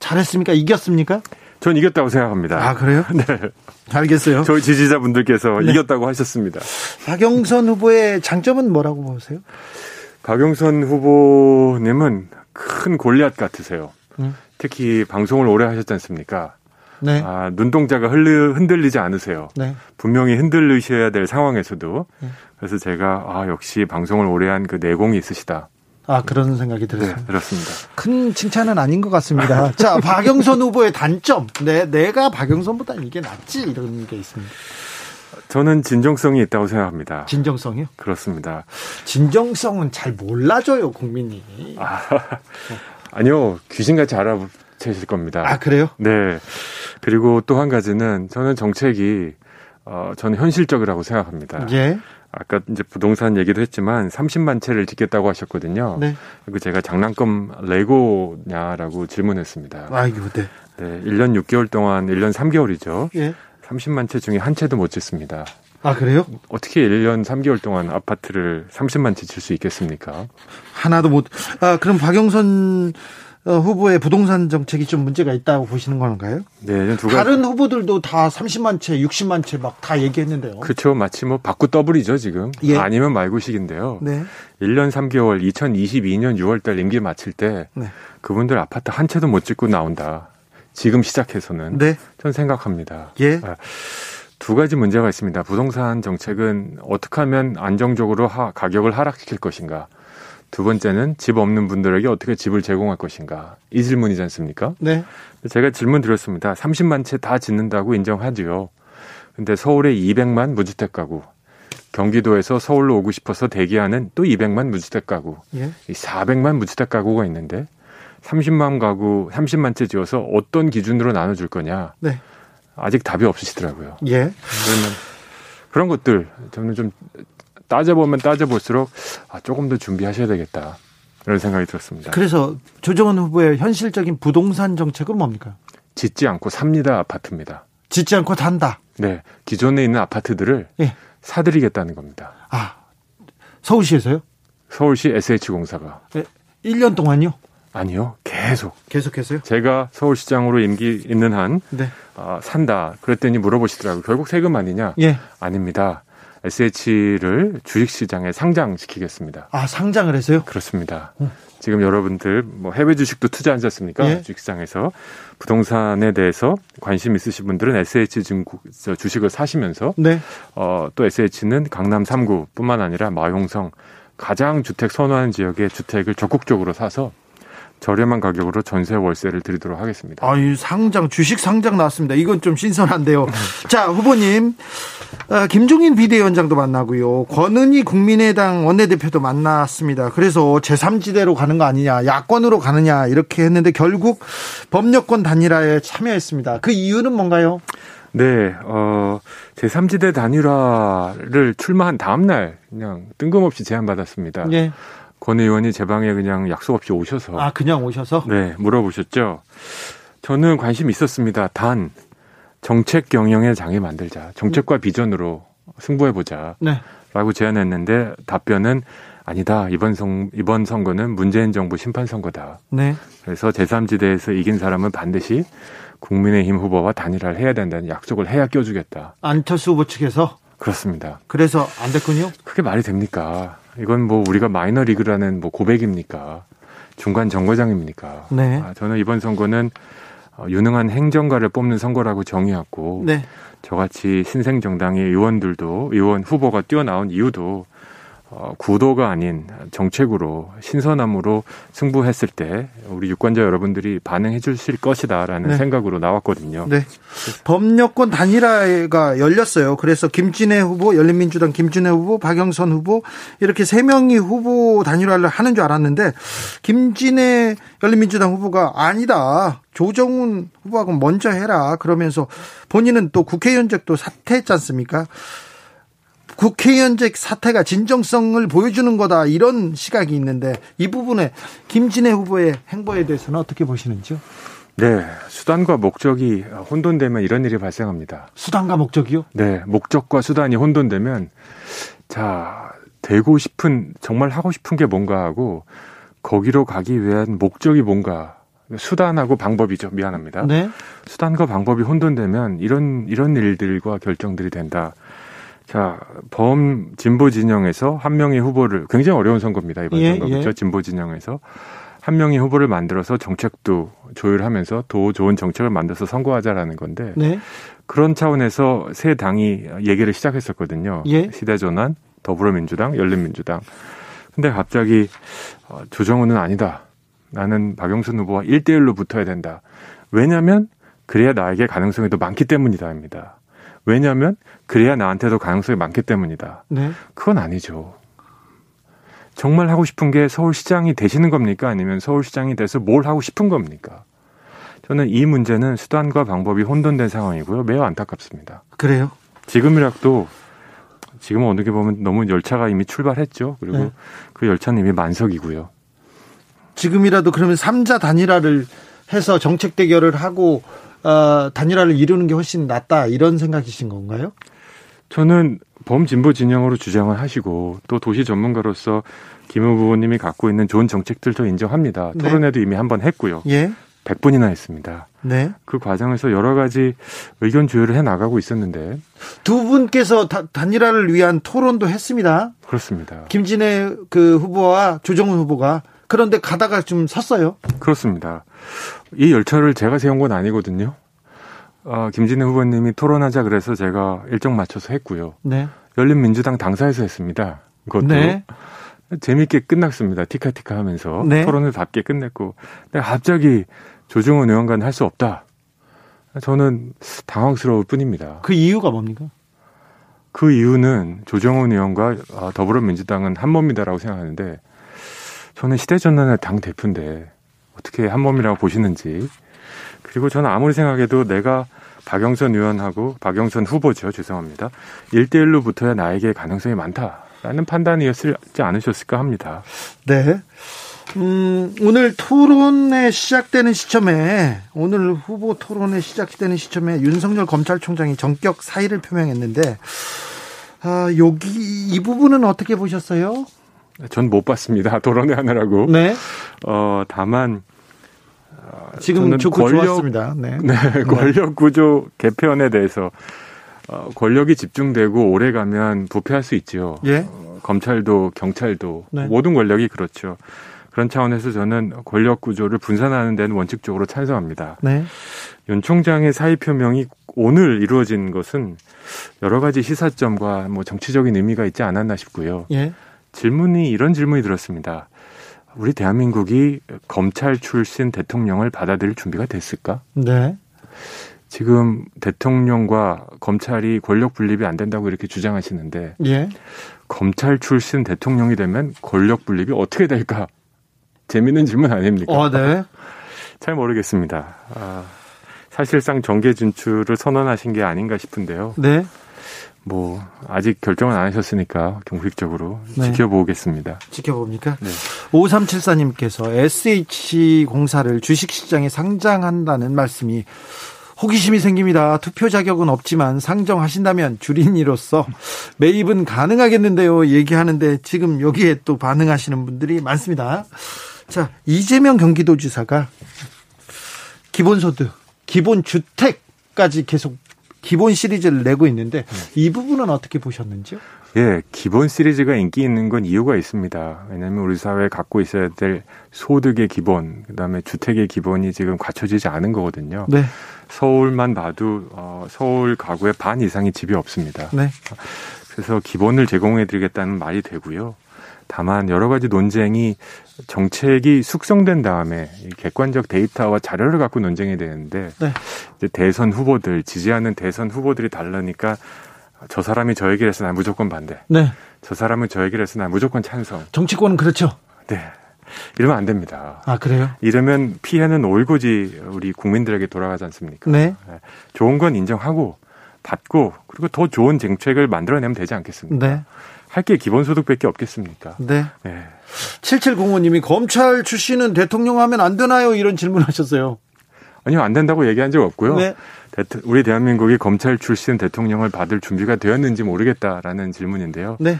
잘했습니까? 이겼습니까? 전 이겼다고 생각합니다. 아, 그래요? 네. 알겠어요. 저희 지지자분들께서 네. 이겼다고 하셨습니다. 박영선 후보의 장점은 뭐라고 보세요? 박영선 후보님은 큰 골리앗 같으세요. 음. 특히 방송을 오래 하셨지 않습니까? 네. 아, 눈동자가 흘리, 흔들리지 않으세요. 네. 분명히 흔들리셔야 될 상황에서도. 네. 그래서 제가 아, 역시 방송을 오래 한 그 내공이 있으시다. 아, 그런 생각이 들었습니다. 네, 그렇습니다. 큰 칭찬은 아닌 것 같습니다. 자, 박영선 후보의 단점. 네, 내가 박영선보다 이게 낫지. 이런 게 있습니다. 저는 진정성이 있다고 생각합니다. 진정성이요? 그렇습니다. 진정성은 잘 몰라줘요, 국민이. 아, 아니요, 귀신같이 알아채실 겁니다. 아, 그래요? 네. 그리고 또 한 가지는 저는 정책이, 어, 저는 현실적이라고 생각합니다. 예. 아까 이제 부동산 얘기도 했지만 30만 채를 짓겠다고 하셨거든요. 네. 그리고 제가 장난감 레고냐라고 질문했습니다. 아이고, 네. 네. 1년 6개월 동안 1년 3개월이죠. 예. 30만 채 중에 한 채도 못 짓습니다. 아, 그래요? 어떻게 1년 3개월 동안 아파트를 30만 채 질 수 있겠습니까? 하나도 못. 아, 그럼 박영선 어, 후보의 부동산 정책이 좀 문제가 있다고 보시는 건가요? 네, 두 가지. 다른 후보들도 다 30만 채, 60만 채 막 다 얘기했는데요. 그렇죠. 마치 뭐 바꾸 더블이죠, 지금. 예. 아니면 말고식인데요. 네. 1년 3개월 2022년 6월 달 임기 마칠 때 네. 그분들 아파트 한 채도 못 짓고 나온다. 지금 시작해서는 네. 전 생각합니다. 예. 아, 두 가지 문제가 있습니다. 부동산 정책은 어떻게 하면 안정적으로 하, 가격을 하락시킬 것인가. 두 번째는 집 없는 분들에게 어떻게 집을 제공할 것인가. 이 질문이지 않습니까? 네. 제가 질문 드렸습니다. 30만 채 다 짓는다고 인정하지요. 근데 서울에 200만 무주택 가구, 경기도에서 서울로 오고 싶어서 대기하는 또 200만 무주택 가구, 예. 400만 무주택 가구가 있는데 30만 가구, 30만 채 지어서 어떤 기준으로 나눠줄 거냐. 네. 아직 답이 없으시더라고요. 예. 그러면 그런 것들 저는 좀 따져보면 따져볼수록 아, 조금 더 준비하셔야 되겠다. 이런 생각이 들었습니다. 그래서 조정원 후보의 현실적인 부동산 정책은 뭡니까? 짓지 않고 삽니다 아파트입니다. 짓지 않고 단다. 네. 기존에 있는 아파트들을 예. 사들이겠다는 겁니다. 아, 서울시에서요? 서울시 SH공사가. 네. 1년 동안요? 아니요. 계속. 계속해서요? 제가 서울시장으로 임기 있는 한 네. 아, 산다. 그랬더니 물어보시더라고요. 결국 세금 아니냐? 예. 아닙니다. SH를 주식시장에 상장시키겠습니다. 아, 상장을 해서요? 그렇습니다. 음. 지금 여러분들 뭐 해외 주식도 투자하지 않습니까? 예. 주식시장에서 부동산에 대해서 관심 있으신 분들은 SH 증국 주식을 사시면서 네. 어, 또 SH는 강남 3구뿐만 아니라 마용성 가장 주택 선호하는 지역의 주택을 적극적으로 사서 저렴한 가격으로 전세 월세를 드리도록 하겠습니다. 아유, 상장, 주식 상장 나왔습니다. 이건 좀 신선한데요. 자, 후보님, 어, 김종인 비대위원장도 만나고요. 권은희 국민의당 원내대표도 만났습니다. 그래서 제3지대로 가는 거 아니냐, 야권으로 가느냐, 이렇게 했는데 결국 법력권 단일화에 참여했습니다. 그 이유는 뭔가요? 네, 어, 제3지대 단일화를 출마한 다음날 그냥 뜬금없이 제안받았습니다. 예. 권 의원이 제 방에 그냥 약속 없이 오셔서 아 그냥 오셔서 네 물어보셨죠. 저는 관심 있었습니다. 단 정책 경영의 장애 만들자. 정책과 비전으로 승부해 보자. 네. 라고 제안했는데 답변은 아니다. 이번 선 이번 선거는 문재인 정부 심판 선거다. 네. 그래서 제3지대에서 이긴 사람은 반드시 국민의힘 후보와 단일화를 해야 된다는 약속을 해야 껴주겠다. 안철수 후보 측에서 그렇습니다. 그래서 안 됐군요. 그게 말이 됩니까? 이건 뭐 우리가 마이너 리그라는 뭐 고백입니까? 중간 정거장입니까? 네. 아, 저는 이번 선거는 어, 유능한 행정가를 뽑는 선거라고 정의하고 네. 저같이 신생 정당의 의원들도 의원 후보가 뛰어나온 이유도 어, 구도가 아닌 정책으로 신선함으로 승부했을 때 우리 유권자 여러분들이 반응해 주실 것이다라는 네. 생각으로 나왔거든요. 네. 법여권 단일화가 열렸어요. 그래서 김진애 후보, 열린민주당 김진애 후보, 박영선 후보 이렇게 세 명이 후보 단일화를 하는 줄 알았는데 김진애 열린민주당 후보가 아니다. 조정훈 후보하고 먼저 해라. 그러면서 본인은 또 국회의원직도 사퇴했지 않습니까? 국회의원직 사퇴가 진정성을 보여주는 거다 이런 시각이 있는데 이 부분에 김진애 후보의 행보에 대해서는 어떻게 보시는지요? 네, 수단과 목적이 혼돈되면 이런 일이 발생합니다. 수단과 목적이요? 네, 목적과 수단이 혼돈되면 자 되고 싶은 정말 하고 싶은 게 뭔가 하고 거기로 가기 위한 목적이 뭔가 수단하고 방법이죠. 미안합니다. 네. 수단과 방법이 혼돈되면 이런 이런 일들과 결정들이 된다. 자, 범 진보 진영에서 한 명의 후보를 굉장히 어려운 선거입니다. 이번 예, 선거 그렇죠. 예. 진보 진영에서 한 명의 후보를 만들어서 정책도 조율하면서 더 좋은 정책을 만들어서 선거하자라는 건데 네. 그런 차원에서 새 당이 얘기를 시작했었거든요. 예. 시대전환, 더불어민주당, 열린민주당. 근데 갑자기 어, 조정훈은 아니다. 나는 박영선 후보와 1대1로 붙어야 된다. 왜냐하면 그래야 나에게 가능성이 더 많기 때문이다입니다. 왜냐하면 그래야 나한테도 가능성이 많기 때문이다. 네. 그건 아니죠. 정말 하고 싶은 게 서울시장이 되시는 겁니까? 아니면 서울시장이 돼서 뭘 하고 싶은 겁니까? 저는 이 문제는 수단과 방법이 혼돈된 상황이고요. 매우 안타깝습니다. 그래요. 지금이라도 지금 어느 게 보면 너무 열차가 이미 출발했죠. 그리고 네. 그 열차는 이미 만석이고요. 지금이라도 그러면 삼자 단일화를 해서 정책 대결을 하고 어, 단일화를 이루는 게 훨씬 낫다 이런 생각이신 건가요? 저는 범진보 진영으로 주장을 하시고 또 도시 전문가로서 김 후보님이 갖고 있는 좋은 정책들도 인정합니다. 네. 토론회도 이미 한 번 했고요. 예. 100분이나 했습니다. 네. 그 과정에서 여러 가지 의견 조율을 해 나가고 있었는데 두 분께서 다- 단일화를 위한 토론도 했습니다. 그렇습니다. 김진애 그 후보와 조정훈 후보가 그런데 가다가 좀 섰어요. 그렇습니다. 이 열차를 제가 세운 건 아니거든요. 어, 김진애 후보님이 토론하자 그래서 제가 일정 맞춰서 했고요. 네. 열린민주당 당사에서 했습니다. 그것도 네. 재밌게 끝났습니다. 티카티카 하면서 네. 토론을 답게 끝냈고 근데 갑자기 조정훈 의원과는 할 수 없다. 저는 당황스러울 뿐입니다. 그 이유가 뭡니까? 그 이유는 조정훈 의원과 어, 더불어민주당은 한 몸이다라고 생각하는데 저는 시대전환의 당 대표인데 어떻게 한 몸이라고 보시는지 그리고 저는 아무리 생각해도 내가 박영선 의원하고 박영선 후보죠 죄송합니다 1대1로 붙어야 나에게 가능성이 많다라는 판단이었지 않으셨을까 합니다. 네. 음, 오늘 토론회 시작되는 시점에, 오늘 후보 토론회 시작되는 시점에 윤석열 검찰총장이 전격 사의를 표명했는데, 아, 여기, 이 부분은 어떻게 보셨어요? 전 못 봤습니다 토론회 하느라고 네. 어 다만 지금 저는 좋고 권력- 좋았습니다. 네. 네, 권력 구조 개편에 대해서 어, 권력이 집중되고 오래 가면 부패할 수 있죠. 예. 어, 검찰도 경찰도 네. 모든 권력이 그렇죠. 그런 차원에서 저는 권력 구조를 분산하는 데는 원칙적으로 찬성합니다. 네. 윤 총장의 사의 표명이 오늘 이루어진 것은 여러 가지 시사점과 뭐 정치적인 의미가 있지 않았나 싶고요. 예. 질문이 이런 질문이 들었습니다. 우리 대한민국이 검찰 출신 대통령을 받아들일 준비가 됐을까? 네. 지금 대통령과 검찰이 권력 분립이 안 된다고 이렇게 주장하시는데 예. 검찰 출신 대통령이 되면 권력 분립이 어떻게 될까? 재밌는 질문 아닙니까? 어, 네. 잘 모르겠습니다. 아, 사실상 정계 진출을 선언하신 게 아닌가 싶은데요. 네. 뭐 아직 결정은 안 하셨으니까 공식적으로 네. 지켜보겠습니다. 지켜봅니까? 네. 5374님께서 SH공사를 주식시장에 상장한다는 말씀이 호기심이 생깁니다. 투표 자격은 없지만 상정하신다면 주린이로서 매입은 가능하겠는데요. 얘기하는데 지금 여기에 또 반응하시는 분들이 많습니다. 자, 이재명 경기도지사가 기본소득, 기본주택까지 계속 기본 시리즈를 내고 있는데 이 부분은 어떻게 보셨는지요? 예, 기본 시리즈가 인기 있는 건 이유가 있습니다. 왜냐하면 우리 사회에 갖고 있어야 될 소득의 기본, 그다음에 주택의 기본이 지금 갖춰지지 않은 거거든요. 네. 서울만 봐도 어, 서울 가구의 반 이상이 집이 없습니다. 네. 그래서 기본을 제공해드리겠다는 말이 되고요. 다만 여러 가지 논쟁이 정책이 숙성된 다음에 객관적 데이터와 자료를 갖고 논쟁이 되는데 네. 이제 대선 후보들 지지하는 대선 후보들이 다르니까 저 사람이 저 얘기를 해서 난 무조건 반대. 네. 저 사람은 저 얘기를 해서 난 무조건 찬성. 정치권은 그렇죠. 네. 이러면 안 됩니다. 아, 그래요? 이러면 피해는 올고지 우리 국민들에게 돌아가지 않습니까? 네. 네. 좋은 건 인정하고 받고 그리고 더 좋은 정책을 만들어내면 되지 않겠습니까? 네. 할 게 기본소득밖에 없겠습니까? 네. 네. 7705님이 검찰 출신은 대통령 하면 안 되나요? 이런 질문 하셨어요. 아니요, 안 된다고 얘기한 적 없고요. 네. 우리 대한민국이 검찰 출신 대통령을 받을 준비가 되었는지 모르겠다라는 질문인데요. 네.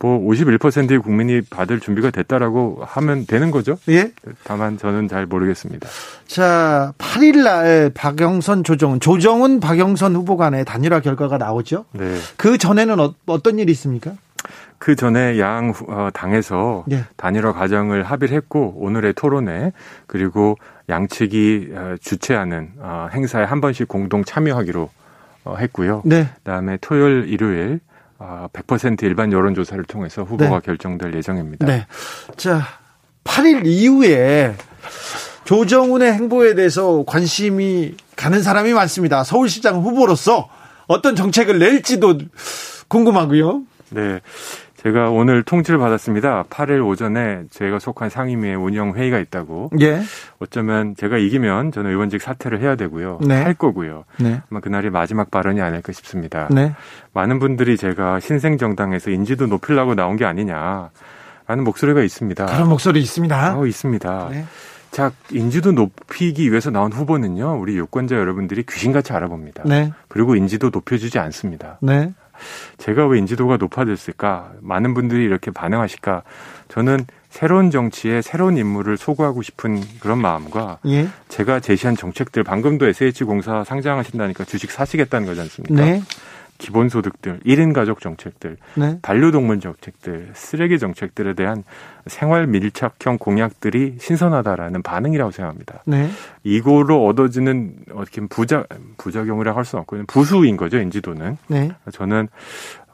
뭐 51%의 국민이 받을 준비가 됐다라고 하면 되는 거죠. 예. 다만 저는 잘 모르겠습니다. 자, 8일 날 박영선 조정은 조정은 박영선 후보 간의 단일화 결과가 나오죠. 네. 그 전에는 어, 떤 일이 있습니까? 그 전에 양 어, 당에서 네. 단일화 과정을 합의를 했고 오늘의 토론회 그리고 양측이 어, 주최하는 어, 행사에 한 번씩 공동 참여하기로 했고요. 네. 그다음에 토요일, 일요일 100% 일반 여론조사를 통해서 후보가 네. 결정될 예정입니다. 네. 자, 8일 이후에 조정훈의 행보에 대해서 관심이 가는 사람이 많습니다. 서울시장 후보로서 어떤 정책을 낼지도 궁금하고요. 네. 제가 오늘 통지를 받았습니다. 8일 오전에 제가 속한 상임위의 운영 회의가 있다고. 예. 어쩌면 제가 이기면 저는 의원직 사퇴를 해야 되고요. 네. 할 거고요. 네. 아마 그날이 마지막 발언이 아닐까 싶습니다. 네. 많은 분들이 제가 신생 정당에서 인지도 높이려고 나온 게 아니냐라는 목소리가 있습니다. 그런 목소리 있습니다. 어, 있습니다. 네. 자, 인지도 높이기 위해서 나온 후보는요, 우리 유권자 여러분들이 귀신같이 알아봅니다. 네. 그리고 인지도 높여주지 않습니다. 네. 제가 왜 인지도가 높아졌을까? 많은 분들이 이렇게 반응하실까? 저는 새로운 정치에 새로운 인물을 소구하고 싶은 그런 마음과 예? 제가 제시한 정책들 방금도 SH공사 상장하신다니까 주식 사시겠다는 거지 않습니까? 네. 기본소득들, 1인 가족 정책들, 네. 반려동물 정책들, 쓰레기 정책들에 대한 생활 밀착형 공약들이 신선하다라는 반응이라고 생각합니다. 네. 이거로 얻어지는 어떻게 부작 부작용이라 할 수는 없고 부수인 거죠 인지도는. 네. 저는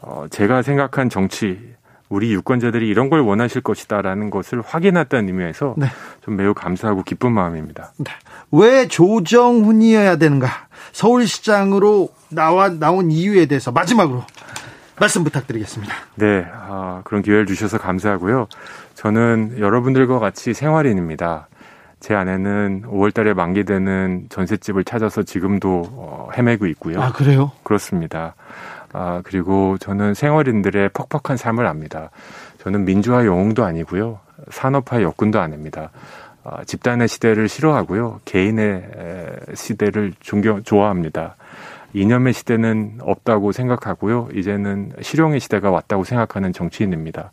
어 제가 생각한 정치 우리 유권자들이 이런 걸 원하실 것이다라는 것을 확인했다는 의미에서 네. 좀 매우 감사하고 기쁜 마음입니다. 네. 왜 조정훈이어야 되는가? 서울시장으로 나와 나온 이유에 대해서 마지막으로 말씀 부탁드리겠습니다. 네, 아, 그런 기회를 주셔서 감사하고요. 저는 여러분들과 같이 생활인입니다. 제 아내는 5월달에 만기되는 전셋집을 찾아서 지금도 어, 헤매고 있고요. 아 그래요? 그렇습니다. 아 그리고 저는 생활인들의 퍽퍽한 삶을 압니다. 저는 민주화 영웅도 아니고요, 산업화 역군도 아닙니다. 아, 집단의 시대를 싫어하고요, 개인의 시대를 존경 좋아합니다. 이념의 시대는 없다고 생각하고요. 이제는 실용의 시대가 왔다고 생각하는 정치인입니다.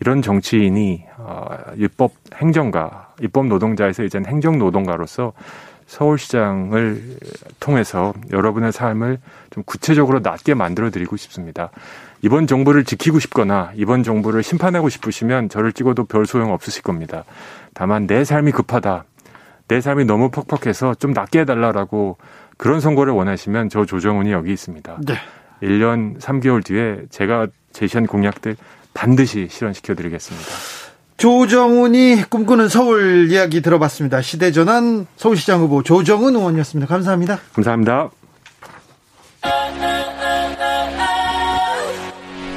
이런 정치인이 어, 입법 행정가, 입법 노동자에서 이제는 행정 노동가로서 서울시장을 통해서 여러분의 삶을 좀 구체적으로 낫게 만들어 드리고 싶습니다. 이번 정부를 지키고 싶거나 이번 정부를 심판하고 싶으시면 저를 찍어도 별 소용 없으실 겁니다. 다만 내 삶이 급하다. 내 삶이 너무 퍽퍽해서 좀 낫게 해달라라고 그런 선거를 원하시면 저 조정훈이 여기 있습니다. 네. 1년 3개월 뒤에 제가 제시한 공약들 반드시 실현시켜 드리겠습니다. 조정훈이 꿈꾸는 서울 이야기 들어봤습니다. 시대전환 서울시장 후보 조정훈 의원이었습니다. 감사합니다. 감사합니다.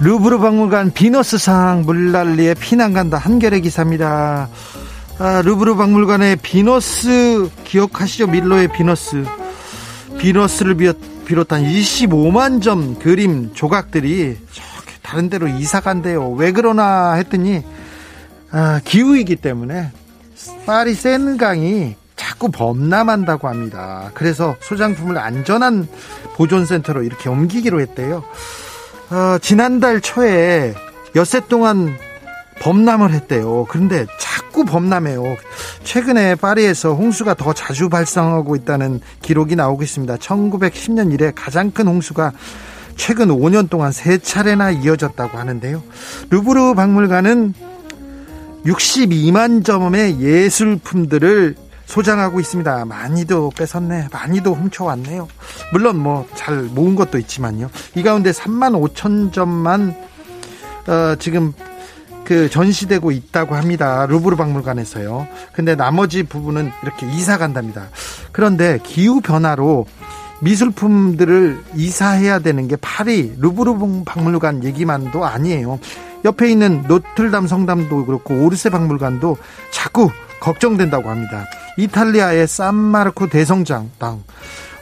루브르 박물관 비너스상 물난리에 피난 간다 한겨레 기사입니다. 아, 루브르 박물관의 비너스 기억하시죠? 밀로의 비너스. 비너스를 비롯, 한 25만 점 그림 조각들이 저기 다른 데로 이사 간대요. 왜 그러나 했더니 아, 기후이기 때문에 파리 센강이 자꾸 범람한다고 합니다. 그래서 소장품을 안전한 보존센터로 이렇게 옮기기로 했대요. 어, 지난달 초에 엿새 동안 범람을 했대요. 그런데 자꾸 범람해요. 최근에 파리에서 홍수가 더 자주 발생하고 있다는 기록이 나오고 있습니다. 1910년 이래 가장 큰 홍수가 최근 5년 동안 세 차례나 이어졌다고 하는데요. 루브르 박물관은 62만 점의 예술품들을 소장하고 있습니다. 많이도 뺏었네. 많이도 훔쳐왔네요. 물론 뭐 잘 모은 것도 있지만요. 이 가운데 3만 5천 점만 어, 지금 그 전시되고 있다고 합니다. 루브르 박물관에서요. 근데 나머지 부분은 이렇게 이사 간답니다. 그런데 기후 변화로 미술품들을 이사해야 되는 게 파리 루브르 박물관 얘기만도 아니에요. 옆에 있는 노틀담 성담도 그렇고 오르세 박물관도 자꾸 걱정된다고 합니다. 이탈리아의 산마르코 대성당,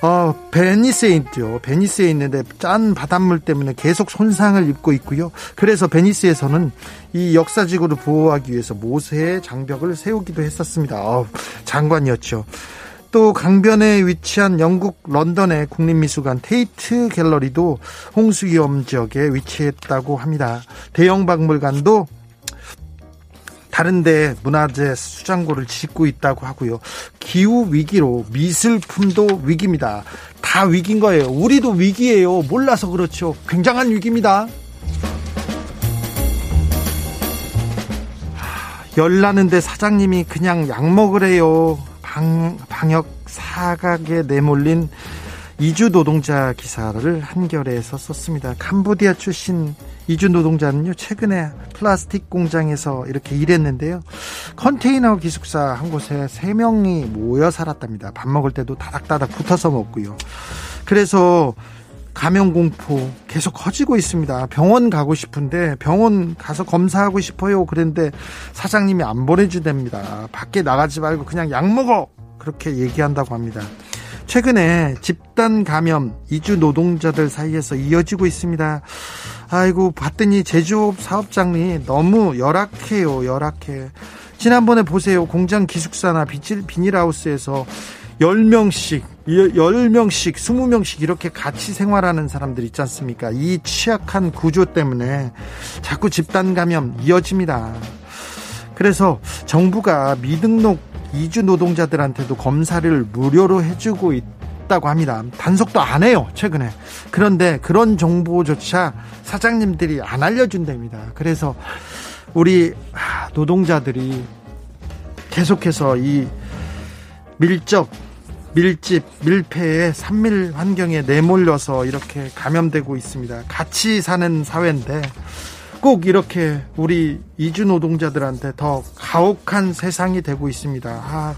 어, 베니스에 있죠. 베니스에 있는데 짠 바닷물 때문에 계속 손상을 입고 있고요. 그래서 베니스에서는 이 역사지구를 보호하기 위해서 모세의 장벽을 세우기도 했었습니다. 어, 장관이었죠. 또 강변에 위치한 영국 런던의 국립미술관 테이트 갤러리도 홍수 위험 지역에 위치했다고 합니다. 대형 박물관도 다른데 문화재 수장고를 짓고 있다고 하고요. 기후 위기로 미술품도 위기입니다. 다 위기인 거예요. 우리도 위기예요. 몰라서 그렇죠. 굉장한 위기입니다. 열나는데 사장님이 그냥 약 먹으래요. 방, 방역 사각에 내몰린 이주 노동자 기사를 한겨레에서 썼습니다. 캄보디아 출신 이주 노동자는요, 최근에 플라스틱 공장에서 이렇게 일했는데요. 컨테이너 기숙사 한 곳에 세 명이 모여 살았답니다. 밥 먹을 때도 다닥다닥 붙어서 먹고요. 그래서 감염 공포 계속 커지고 있습니다. 병원 가고 싶은데 병원 가서 검사하고 싶어요. 그런데 사장님이 안 보내주답니다. 밖에 나가지 말고 그냥 약 먹어. 그렇게 얘기한다고 합니다. 최근에 집단 감염 이주 노동자들 사이에서 이어지고 있습니다. 아이고 봤더니 제조업 사업장이 너무 열악해요. 열악해. 지난번에 보세요. 공장 기숙사나 비닐하우스에서 10명씩, 10명씩, 20명씩 이렇게 같이 생활하는 사람들 있지 않습니까? 이 취약한 구조 때문에 자꾸 집단 감염 이어집니다. 그래서 정부가 미등록 이주 노동자들한테도 검사를 무료로 해주고 있다고 합니다. 단속도 안 해요, 최근에. 그런데 그런 정보조차 사장님들이 안 알려준답니다. 그래서 우리 노동자들이 계속해서 이 밀접, 밀집, 밀폐의 산밀 환경에 내몰려서 이렇게 감염되고 있습니다. 같이 사는 사회인데 꼭 이렇게 우리 이주 노동자들한테 더 가혹한 세상이 되고 있습니다. 아,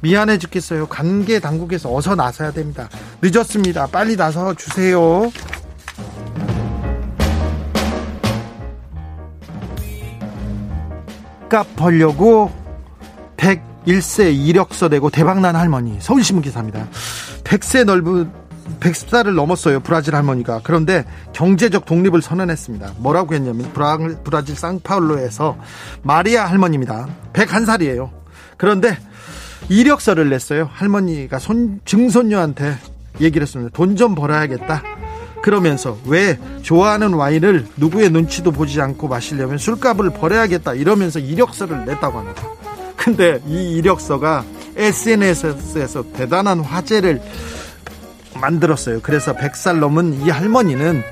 미안해 죽겠어요. 관계 당국에서 어서 나서야 됩니다. 늦었습니다. 빨리 나서 주세요. 값 벌려고 101세 이력서 내고 대박난 할머니 서울신문 기사입니다. 100세 넓은 100살을 넘었어요. 브라질 할머니가. 그런데 경제적 독립을 선언했습니다. 뭐라고 했냐면 브라 질 상파울로에서 마리아 할머니입니다. 101살이에요. 그런데 이력서를 냈어요. 할머니가 손, 증손녀한테 얘기를 했습니다. 돈 좀 벌어야겠다. 그러면서 왜 좋아하는 와인을 누구의 눈치도 보지 않고 마시려면 술값을 벌어야겠다. 이러면서 이력서를 냈다고 합니다. 근데 이 이력서가 SNS에서 대단한 화제를 만들었어요. 그래서 100살 넘은 이 할머니는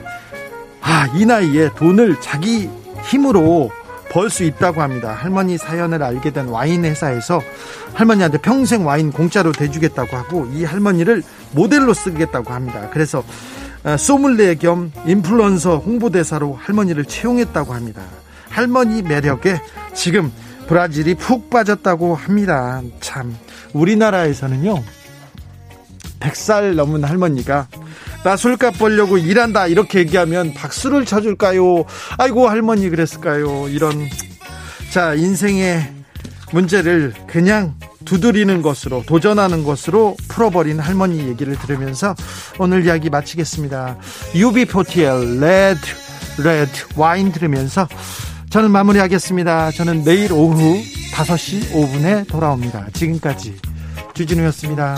아, 이 나이에 돈을 자기 힘으로 벌 수 있다고 합니다. 할머니 사연을 알게 된 와인 회사에서 할머니한테 평생 와인 공짜로 대주겠다고 하고 이 할머니를 모델로 쓰겠다고 합니다. 그래서 어, 소믈리에 겸 인플루언서 홍보대사로 할머니를 채용했다고 합니다. 할머니 매력에 지금 브라질이 푹 빠졌다고 합니다. 참 우리나라에서는요 100살 넘은 할머니가 나 술값 벌려고 일한다 이렇게 얘기하면 박수를 쳐줄까요? 아이고 할머니 그랬을까요? 이런 자 인생의 문제를 그냥 두드리는 것으로 도전하는 것으로 풀어버린 할머니 얘기를 들으면서 오늘 이야기 마치겠습니다. UB40의 Red Red Wine 들으면서 저는 마무리하겠습니다. 저는 내일 오후 5시 5분에 돌아옵니다. 지금까지 주진우였습니다.